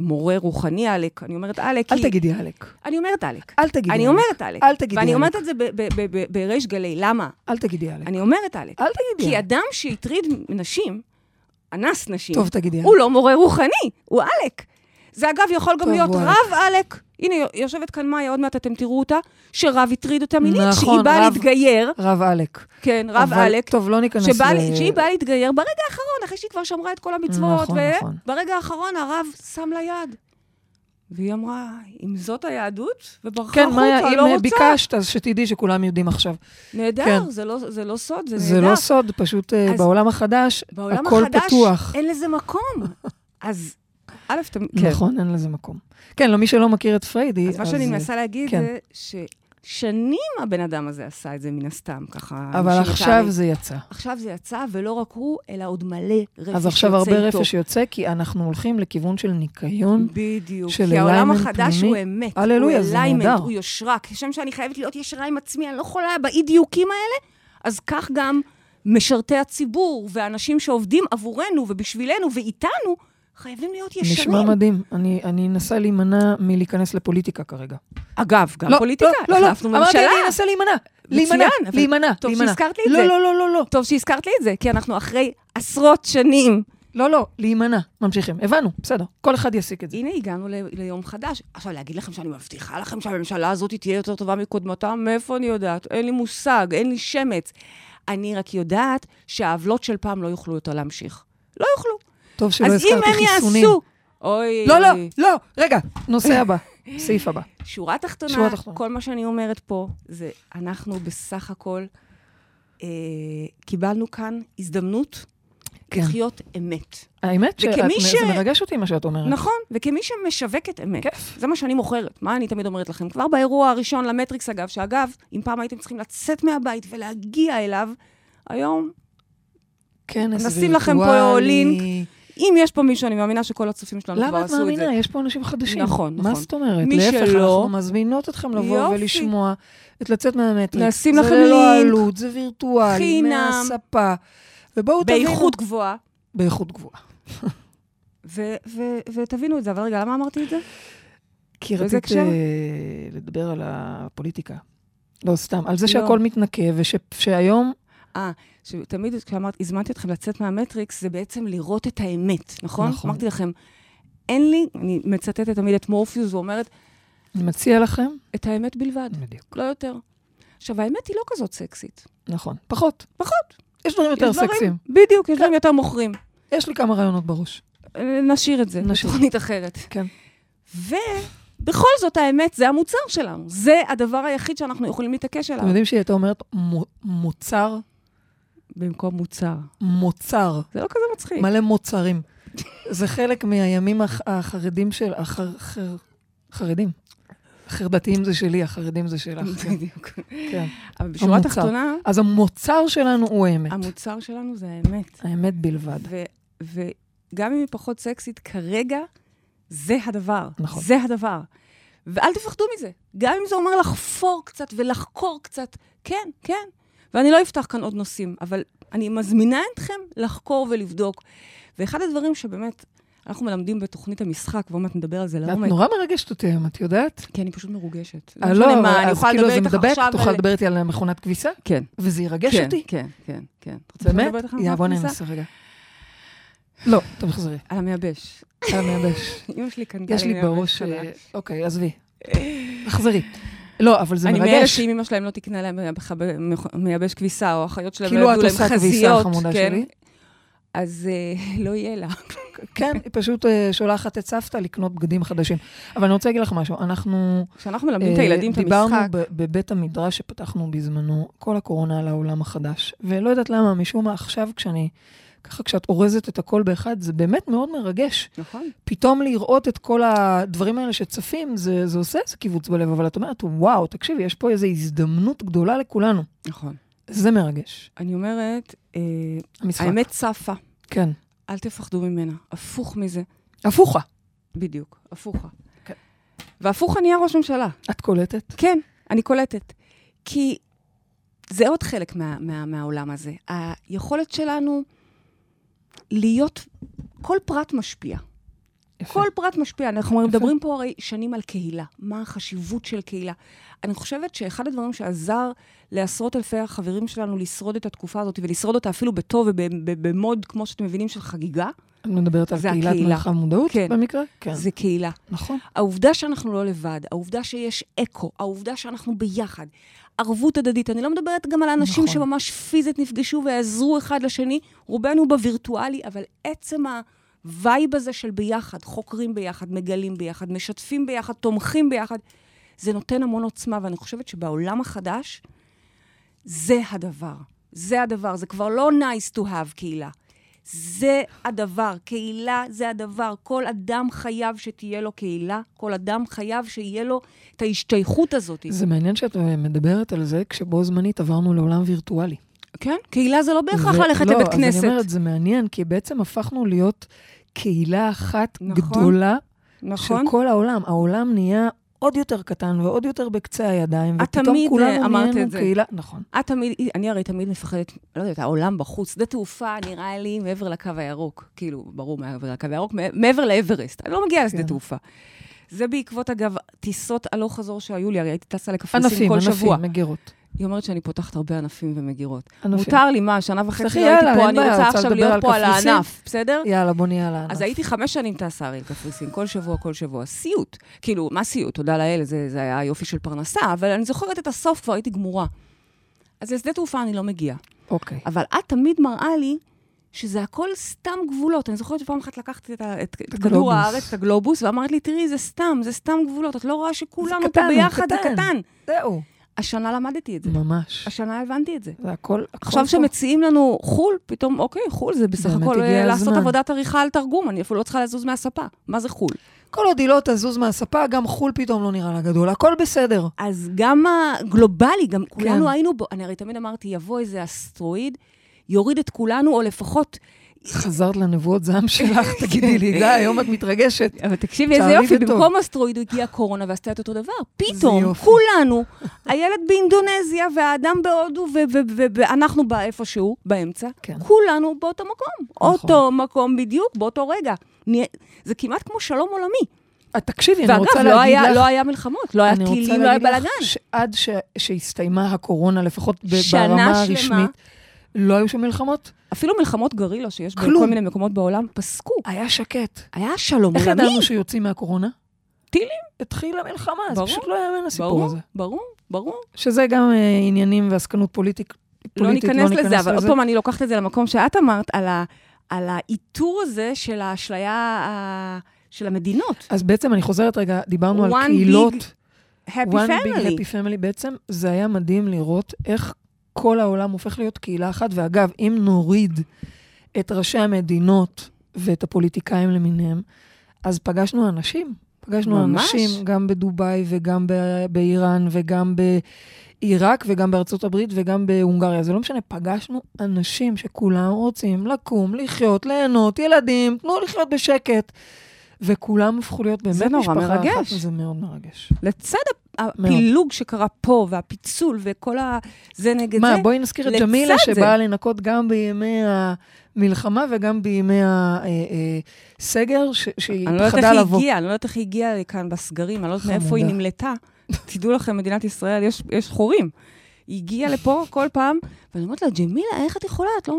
Speaker 2: מורה רוחני, עלק, אני אומרת עלק,
Speaker 3: אל
Speaker 2: כי...
Speaker 3: תגידי עלק.
Speaker 2: אני אומרת עלק.
Speaker 3: אל תגידי
Speaker 2: אני
Speaker 3: עלק.
Speaker 2: אומרת עלק.
Speaker 3: אל תגידי
Speaker 2: ואני
Speaker 3: עלק.
Speaker 2: אומרת את זה בריש גלי, למה?
Speaker 3: אל תגידי עלק.
Speaker 2: אני אומרת עלק.
Speaker 3: אל תגידי
Speaker 2: כי
Speaker 3: עלק.
Speaker 2: אדם שהטריד נשים, אנס נשים,
Speaker 3: טוב, תגידי עלק.
Speaker 2: הוא לא מורה רוחני, הוא עלק. זה אגב יכול גם להיות
Speaker 3: הוא
Speaker 2: רב עלק. הנה, יושבת כאן מאיה, עוד מעט אתם תראו אותה, שרב הטריד אותה מינית,
Speaker 3: נכון,
Speaker 2: שהיא באה להתגייר,
Speaker 3: רב עלק.
Speaker 2: כן, רב
Speaker 3: אבל-
Speaker 2: עלק,
Speaker 3: טוב, לא ניכנס
Speaker 2: שבא,
Speaker 3: ל...
Speaker 2: שהיא באה להתגייר ברגע האחרון, אחרי שהיא כבר שמרה את כל המצוות,
Speaker 3: נכון, נכון.
Speaker 2: וברגע האחרון הרב שם לה יד. והיא אמרה, אם זאת היהדות, וברחה
Speaker 3: כן,
Speaker 2: החוצה,
Speaker 3: מאיה,
Speaker 2: לא
Speaker 3: אם
Speaker 2: רוצה.
Speaker 3: אה, ביקשת, אז שתדעי שכולם יודעים עכשיו.
Speaker 2: נהדר,
Speaker 3: כן.
Speaker 2: זה, לא, זה לא סוד, זה,
Speaker 3: זה
Speaker 2: נהדר.
Speaker 3: לא סוד, פשוט אה, בעולם החדש,
Speaker 2: בעולם
Speaker 3: הכל
Speaker 2: החדש
Speaker 3: פתוח.
Speaker 2: אין לזה מקום. [LAUGHS] אז א', אתם... כן.
Speaker 3: נכון, אין לזה מקום. כן, למי שלא מכיר את פריידי,
Speaker 2: אז מה שאני מנסה להגיד
Speaker 3: כן.
Speaker 2: זה ששנים הבן אדם הזה עשה את זה מן הסתם, ככה...
Speaker 3: אבל עכשיו
Speaker 2: מתארים.
Speaker 3: זה יצא.
Speaker 2: עכשיו זה יצא, ולא רק הוא, אלא עוד מלא רפש
Speaker 3: אז עכשיו
Speaker 2: שיוצא
Speaker 3: הרבה
Speaker 2: איתו.
Speaker 3: רפש יוצא, כי אנחנו הולכים לכיוון של ניקיון.
Speaker 2: בדיוק.
Speaker 3: של
Speaker 2: כי העולם החדש
Speaker 3: פנימי.
Speaker 2: הוא אמת.
Speaker 3: הללויה, זה נהדר.
Speaker 2: הוא יושרה. כשם שאני חייבת להיות ישרה עם עצמי, אני לא יכולה באי-דיוקים האלה, אז כך גם משרתי הציבור והאנשים שעובדים עבורנו ובשבילנו ואיתנו, חייבים להיות ישרים.
Speaker 3: נשמע מדהים. אני אני אנסה להימנע מלהיכנס לפוליטיקה כרגע.
Speaker 2: אגב, גם פוליטיקה,
Speaker 3: לא, לא,
Speaker 2: החלפנו
Speaker 3: אמרתי,
Speaker 2: ממשלה.
Speaker 3: אני אנסה להימנע. להימנע, להימנע,
Speaker 2: טוב
Speaker 3: להימנע.
Speaker 2: שהזכרת לי את
Speaker 3: לא,
Speaker 2: זה.
Speaker 3: לא, לא, לא, לא.
Speaker 2: טוב שהזכרת לי את זה, כי אנחנו אחרי עשרות שנים.
Speaker 3: לא, לא, להימנע. ממשיכים. הבנו, בסדר. כל אחד יסיק את זה.
Speaker 2: הנה הגענו ל- ליום חדש. עכשיו, להגיד לכם שאני מבטיחה לכם שהממשלה הזאת תהיה יותר טובה מקודמתה, מאיפה אני יודעת? אין לי מושג, אין לי שמץ. אני רק יודעת שהעוולות של פעם לא יוכלו יותר להמשיך. לא יוכלו.
Speaker 3: טוב שלא
Speaker 2: אז אם
Speaker 3: הזכרתי
Speaker 2: הם
Speaker 3: חיסונים.
Speaker 2: יעשו... אוי...
Speaker 3: לא, לא, לא, רגע, נושא הבא, [LAUGHS] סעיף הבא.
Speaker 2: שורה תחתונה,
Speaker 3: שורה תחתונה.
Speaker 2: כל מה שאני אומרת פה, זה אנחנו בסך הכל אה, קיבלנו כאן הזדמנות
Speaker 3: כן.
Speaker 2: לחיות אמת.
Speaker 3: האמת
Speaker 2: וכמי
Speaker 3: שזה
Speaker 2: ש-
Speaker 3: מרגש אותי מה שאת אומרת.
Speaker 2: נכון, וכמי שמשווקת אמת,
Speaker 3: כיף.
Speaker 2: זה מה שאני מוכרת. מה אני תמיד אומרת לכם? כבר באירוע הראשון למטריקס, אגב, שאגב, אם פעם הייתם צריכים לצאת מהבית ולהגיע אליו, היום,
Speaker 3: כן, איזה
Speaker 2: נשים לכם פה. לינק. אם יש פה מישהו, אני מאמינה שכל הצופים שלנו כבר
Speaker 3: למה את
Speaker 2: עשו את זה.
Speaker 3: מאמינה? יש פה אנשים חדשים.
Speaker 2: נכון,
Speaker 3: מה
Speaker 2: נכון.
Speaker 3: זאת אומרת?
Speaker 2: מי
Speaker 3: להפך,
Speaker 2: שלא-
Speaker 3: אנחנו מזמינות אתכם לבוא
Speaker 2: יופי.
Speaker 3: ולשמוע, את לצאת מהמטריקס.
Speaker 2: נשים לכם
Speaker 3: זה ללא
Speaker 2: לינק.
Speaker 3: עלות, זה וירטואלי,
Speaker 2: חינם.
Speaker 3: מהספה. ובואו תבינו.
Speaker 2: באיכות גבוהה.
Speaker 3: באיכות גבוהה.
Speaker 2: ו- ו- ותבינו את זה, אבל רגע, למה אמרתי את זה?
Speaker 3: כי רצית? אה, לדבר על הפוליטיקה. לא, סתם. על זה
Speaker 2: לא.
Speaker 3: שהכל מתנקה, ושהיום...
Speaker 2: אה, שתמיד כשאמרת, הזמנתי אתכם לצאת מהמטריקס, זה בעצם לראות את האמת, נכון?
Speaker 3: נכון.
Speaker 2: אמרתי לכם, אין לי, אני מצטטת תמיד את מורפיוס ואומרת,
Speaker 3: אני מציע לכם...
Speaker 2: את האמת בלבד,
Speaker 3: בדיוק.
Speaker 2: לא יותר. עכשיו, האמת היא לא כזאת סקסית.
Speaker 3: נכון. פחות.
Speaker 2: פחות.
Speaker 3: יש דברים יותר סקסיים.
Speaker 2: בדיוק, יש דברים יותר מוכרים.
Speaker 3: יש לי כמה רעיונות בראש.
Speaker 2: אה, נשאיר את זה,
Speaker 3: נשאיר.
Speaker 2: בתוכנית אחרת.
Speaker 3: כן.
Speaker 2: ובכל זאת, האמת, זה המוצר שלנו. זה הדבר היחיד שאנחנו יכולים להתעקש עליו.
Speaker 3: אתם יודעים שהיא הייתה אומרת מו- מוצר,
Speaker 2: במקום מוצר.
Speaker 3: מוצר,
Speaker 2: זה לא כזה מצחיק.
Speaker 3: מלא מוצרים. זה חלק מהימים הח- החרדים של... החר- חר- חרדים. החרדתיים זה שלי, החרדים זה שלך. [LAUGHS] כן,
Speaker 2: בדיוק.
Speaker 3: כן.
Speaker 2: אבל בשורה. התחתונה,
Speaker 3: אז המוצר שלנו הוא האמת.
Speaker 2: המוצר שלנו זה האמת.
Speaker 3: האמת בלבד.
Speaker 2: וגם אם היא פחות סקסית, כרגע זה הדבר.
Speaker 3: נכון.
Speaker 2: זה הדבר. ואל תפחדו מזה. גם אם זה אומר לחפור קצת ולחקור קצת, כן, כן. ואני לא אפתח כאן עוד נושאים, אבל אני מזמינה אתכם לחקור ולבדוק. ואחד הדברים שבאמת אנחנו מלמדים בתוכנית המשחק, ועוד מעט נדבר על זה
Speaker 3: את
Speaker 2: לעומק,
Speaker 3: נורא מרגשת אותי היום, את יודעת?
Speaker 2: כי אני פשוט מרוגשת.
Speaker 3: אה,
Speaker 2: משנה מה, אני יכולה
Speaker 3: כאילו
Speaker 2: לדבר איתך עכשיו.
Speaker 3: תוכל
Speaker 2: על-
Speaker 3: לדבר איתי על מכונת כביסה?
Speaker 2: כן.
Speaker 3: וזה ירגש
Speaker 2: כן,
Speaker 3: אותי?
Speaker 2: כן, כן, כן. אתה רוצה
Speaker 3: באמת?
Speaker 2: לדבר איתך על
Speaker 3: יא, בוא ננסה רגע. לא, טוב, תחזרי.
Speaker 2: על המייבש.
Speaker 3: על המייבש. [LAUGHS]
Speaker 2: אמא שלי קנתה
Speaker 3: יש לי
Speaker 2: מייבש
Speaker 3: בראש...
Speaker 2: חדש.
Speaker 3: אה, אוקיי, עזבי. תחזרי. לא, אבל זה
Speaker 2: אני מאלה
Speaker 3: מרגש.
Speaker 2: שאם אמא שלהם לא תקנה להם מייבש- כביסה, או האחיות שלהם
Speaker 3: כאילו
Speaker 2: לא
Speaker 3: את
Speaker 2: יביאו להם
Speaker 3: עושה כביסה,
Speaker 2: חזיות,
Speaker 3: חמודה
Speaker 2: כן?
Speaker 3: שלי.
Speaker 2: אז אה, [LAUGHS] לא יהיה לה.
Speaker 3: כן, היא פשוט אה, שולחת את סבתא לקנות בגדים חדשים. אבל אני רוצה להגיד לך משהו, אנחנו...
Speaker 2: כשאנחנו מלמדים את
Speaker 3: אה,
Speaker 2: הילדים את
Speaker 3: דיברנו
Speaker 2: המשחק,
Speaker 3: ב- בבית המדרש שפתחנו בזמנו, כל הקורונה על העולם החדש. ולא יודעת למה, משום מה עכשיו כשאני... ככה כשאת אורזת את הכל באחד, זה באמת מאוד מרגש.
Speaker 2: נכון?
Speaker 3: פתאום לראות את כל הדברים האלה שצפים, זה, זה עושה איזה קיבוץ בלב, אבל את אומרת, וואו, תקשיבי, יש פה איזו הזדמנות גדולה לכולנו.
Speaker 2: נכון.
Speaker 3: זה מרגש.
Speaker 2: אני אומרת, אה,
Speaker 3: המשחק.
Speaker 2: האמת צפה,
Speaker 3: כן.
Speaker 2: אל תפחדו ממנה. הפוך מזה.
Speaker 3: הפוכה.
Speaker 2: בדיוק, הפוכה.
Speaker 3: כן.
Speaker 2: והפוכה נהיה ראש ממשלה.
Speaker 3: את קולטת?
Speaker 2: כן, אני קולטת. כי זה עוד חלק מה, מה, מהעולם הזה. היכולת שלנו להיות, כל פרט משפיע.
Speaker 3: יפה.
Speaker 2: כל פרט משפיע. אנחנו
Speaker 3: יפה.
Speaker 2: מדברים פה הרי שנים על קהילה. מה החשיבות של קהילה? אני חושבת שאחד הדברים שעזר לעשרות אלפי החברים שלנו לשרוד את התקופה הזאת, ולשרוד אותה אפילו בטוב ובמוד, כמו שאתם מבינים, של חגיגה,
Speaker 3: את מדברת על קהילת. מרחב מודעות
Speaker 2: כן.
Speaker 3: במקרה? כן.
Speaker 2: זה קהילה.
Speaker 3: נכון.
Speaker 2: העובדה שאנחנו לא לבד, העובדה שיש אקו, העובדה שאנחנו ביחד, ערבות הדדית. אני לא מדברת גם על אנשים
Speaker 3: נכון.
Speaker 2: שממש פיזית נפגשו ועזרו אחד לשני, רובנו בווירטואלי, אבל עצם ה vibe הזה של ביחד, חוקרים ביחד, מגלים ביחד, משתפים ביחד, תומכים ביחד, זה נותן המון עוצמה, ואני חושבת שבעולם החדש, זה הדבר. זה הדבר. זה כבר לא nice to have קהילה. זה הדבר. קהילה זה הדבר. כל אדם חייב שתהיה לו קהילה, כל אדם חייב שיהיה לו את ההשתייכות הזאת.
Speaker 3: זה מעניין שאת אה, מדברת על זה, כשבו זמנית עברנו לעולם וירטואלי.
Speaker 2: כן? קהילה זה לא בהכרח ללכת
Speaker 3: לא,
Speaker 2: לבית
Speaker 3: אז
Speaker 2: כנסת.
Speaker 3: אני אומרת, זה מעניין, כי בעצם הפכנו להיות קהילה אחת
Speaker 2: נכון,
Speaker 3: גדולה
Speaker 2: נכון?
Speaker 3: של כל העולם. העולם נהיה עוד יותר קטן ועוד יותר בקצה הידיים, ופתאום כולנו
Speaker 2: אה, אמרת
Speaker 3: נהיינו
Speaker 2: את זה.
Speaker 3: קהילה. נכון.
Speaker 2: את תמיד, אני הרי תמיד מפחדת, לא יודעת, העולם בחוץ, שדה תעופה נראה לי מעבר לקו הירוק. כאילו, ברור, מעבר לקו הירוק, מעבר לאברסט. אני לא מגיעה לשדה
Speaker 3: כן.
Speaker 2: תעופה. זה בעקבות, אגב, טיסות הלוך חזור שהיו לי, הרי הייתי טסה לקפריסין
Speaker 3: ענפים,
Speaker 2: כל
Speaker 3: ענפים,
Speaker 2: שבוע.
Speaker 3: מגירות.
Speaker 2: היא אומרת שאני פותחת הרבה ענפים ומגירות.
Speaker 3: ענפים.
Speaker 2: מותר לי, מה, שנה וחצי לא הייתי פה, אני רוצה עכשיו להיות פה על
Speaker 3: קפריסין?
Speaker 2: הענף, בסדר?
Speaker 3: יאללה, בוא נהיה על הענף.
Speaker 2: אז הייתי חמש שנים טסה הרי לקפריסין, כל שבוע, כל שבוע. סיוט. כאילו, מה סיוט? תודה לאל, זה, זה היה יופי של פרנסה, אבל אני זוכרת את הסוף, כבר הייתי גמורה. אז לשדה תעופה אני לא מגיעה.
Speaker 3: אוקיי.
Speaker 2: אבל את תמיד מראה לי שזה הכל סתם גבולות. אני זוכרת שפעם אחת לקחתי את, את, את כדור. הארץ, את הגלובוס, ואמרת לי, תראי, זה סתם, זה סתם גבולות. את לא רואה שכולנו פה ביחד, זה.
Speaker 3: קטן. זהו.
Speaker 2: השנה למדתי את זה.
Speaker 3: ממש.
Speaker 2: השנה הבנתי את זה.
Speaker 3: זה הכל,
Speaker 2: עכשיו. שמציעים לנו חו"ל, פתאום, אוקיי, חו"ל זה בסך הכל אה, לעשות
Speaker 3: הזמן.
Speaker 2: עבודת עריכה על תרגום, אני אפילו לא צריכה לזוז מהספה. מה זה חו"ל?
Speaker 3: כל עוד היא לא תזוז מהספה, גם חו"ל פתאום לא נראה לה גדול, הכל בסדר.
Speaker 2: אז גם הגלובלי, גם כולנו
Speaker 3: כן.
Speaker 2: היינו בו, אני הרי תמיד אמרתי, יבוא איזה אסטרואיד, יוריד את כולנו, או לפחות...
Speaker 3: חזרת לנבואות זעם שלך, [LAUGHS] תגידי לי, די, היום את מתרגשת.
Speaker 2: אבל תקשיבי, איזה יופי. במקום אסטרואיד הגיע קורונה ועשתה את אותו דבר. פתאום. כולנו, הילד באינדונזיה והאדם בהודו, ואנחנו באיפשהו, באמצע,
Speaker 3: כן.
Speaker 2: כולנו באותו מקום.
Speaker 3: נכון.
Speaker 2: אותו מקום בדיוק, באותו רגע. זה כמעט כמו שלום עולמי.
Speaker 3: תקשיבי, אני
Speaker 2: ואגב,
Speaker 3: רוצה
Speaker 2: לא
Speaker 3: להגיד
Speaker 2: היה,
Speaker 3: לך...
Speaker 2: לא היה מלחמות, לא היה טילים, לא היה
Speaker 3: להגיד לך
Speaker 2: בלאגן.
Speaker 3: שעד ש- שהסתיימה הקורונה, לפחות ברמה. הרשמית, לא היו שם מלחמות?
Speaker 2: אפילו מלחמות גרילה שיש
Speaker 3: כלום.
Speaker 2: בכל מיני מקומות בעולם, פסקו.
Speaker 3: היה שקט.
Speaker 2: היה שלום
Speaker 3: איך
Speaker 2: עולמי.
Speaker 3: ידענו שיוצאים מהקורונה?
Speaker 2: טילים.
Speaker 3: התחילה מלחמה, זה
Speaker 2: ברור,
Speaker 3: פשוט לא יאמן הסיפור
Speaker 2: ברור,
Speaker 3: הזה.
Speaker 2: ברור, ברור.
Speaker 3: שזה גם אה, עניינים ועסקנות פוליטית.
Speaker 2: לא ניכנס לזה, אבל עוד פעם אני לוקחת את זה למקום שאת אמרת, על, ה, על האיתור הזה של האשליה ה, של המדינות.
Speaker 3: אז בעצם אני חוזרת רגע, דיברנו על
Speaker 2: One
Speaker 3: קהילות.
Speaker 2: Happy
Speaker 3: One big
Speaker 2: family.
Speaker 3: happy family, בעצם זה היה מדהים לראות איך כל העולם הופך להיות קהילה אחת. ואגב, אם נוריד את ראשי המדינות ואת הפוליטיקאים למיניהם, אז פגשנו אנשים. פגשנו
Speaker 2: ממש.
Speaker 3: אנשים גם בדובאי וגם באיראן וגם בעיראק וגם בארצות הברית וגם בהונגריה. זה לא משנה, פגשנו אנשים שכולם רוצים לקום, לחיות, ליהנות, ילדים, תנו לחיות בשקט. וכולם הפכו להיות באמת
Speaker 2: זה נורא
Speaker 3: משפחה
Speaker 2: מרגש.
Speaker 3: אחת, וזה מאוד מרגש.
Speaker 2: לצד הפילוג שקרה פה, והפיצול, וכל ה... זה נגד
Speaker 3: מה,
Speaker 2: זה,
Speaker 3: בואי נזכיר את ג'מילה. שבאה לנקות גם בימי המלחמה וגם בימי הסגר, ש- שהיא
Speaker 2: אני לא יודעת איך
Speaker 3: פחדה
Speaker 2: היא
Speaker 3: לבוא.
Speaker 2: הגיעה, אני לא יודעת איך היא הגיעה לכאן בסגרים, אני לא יודעת. מאיפה היא נמלטה. תדעו לכם, מדינת ישראל, יש, יש חורים. היא הגיעה לפה כל פעם, ואני אומרת לה, ג'מילה, איך את יכולה? את לא...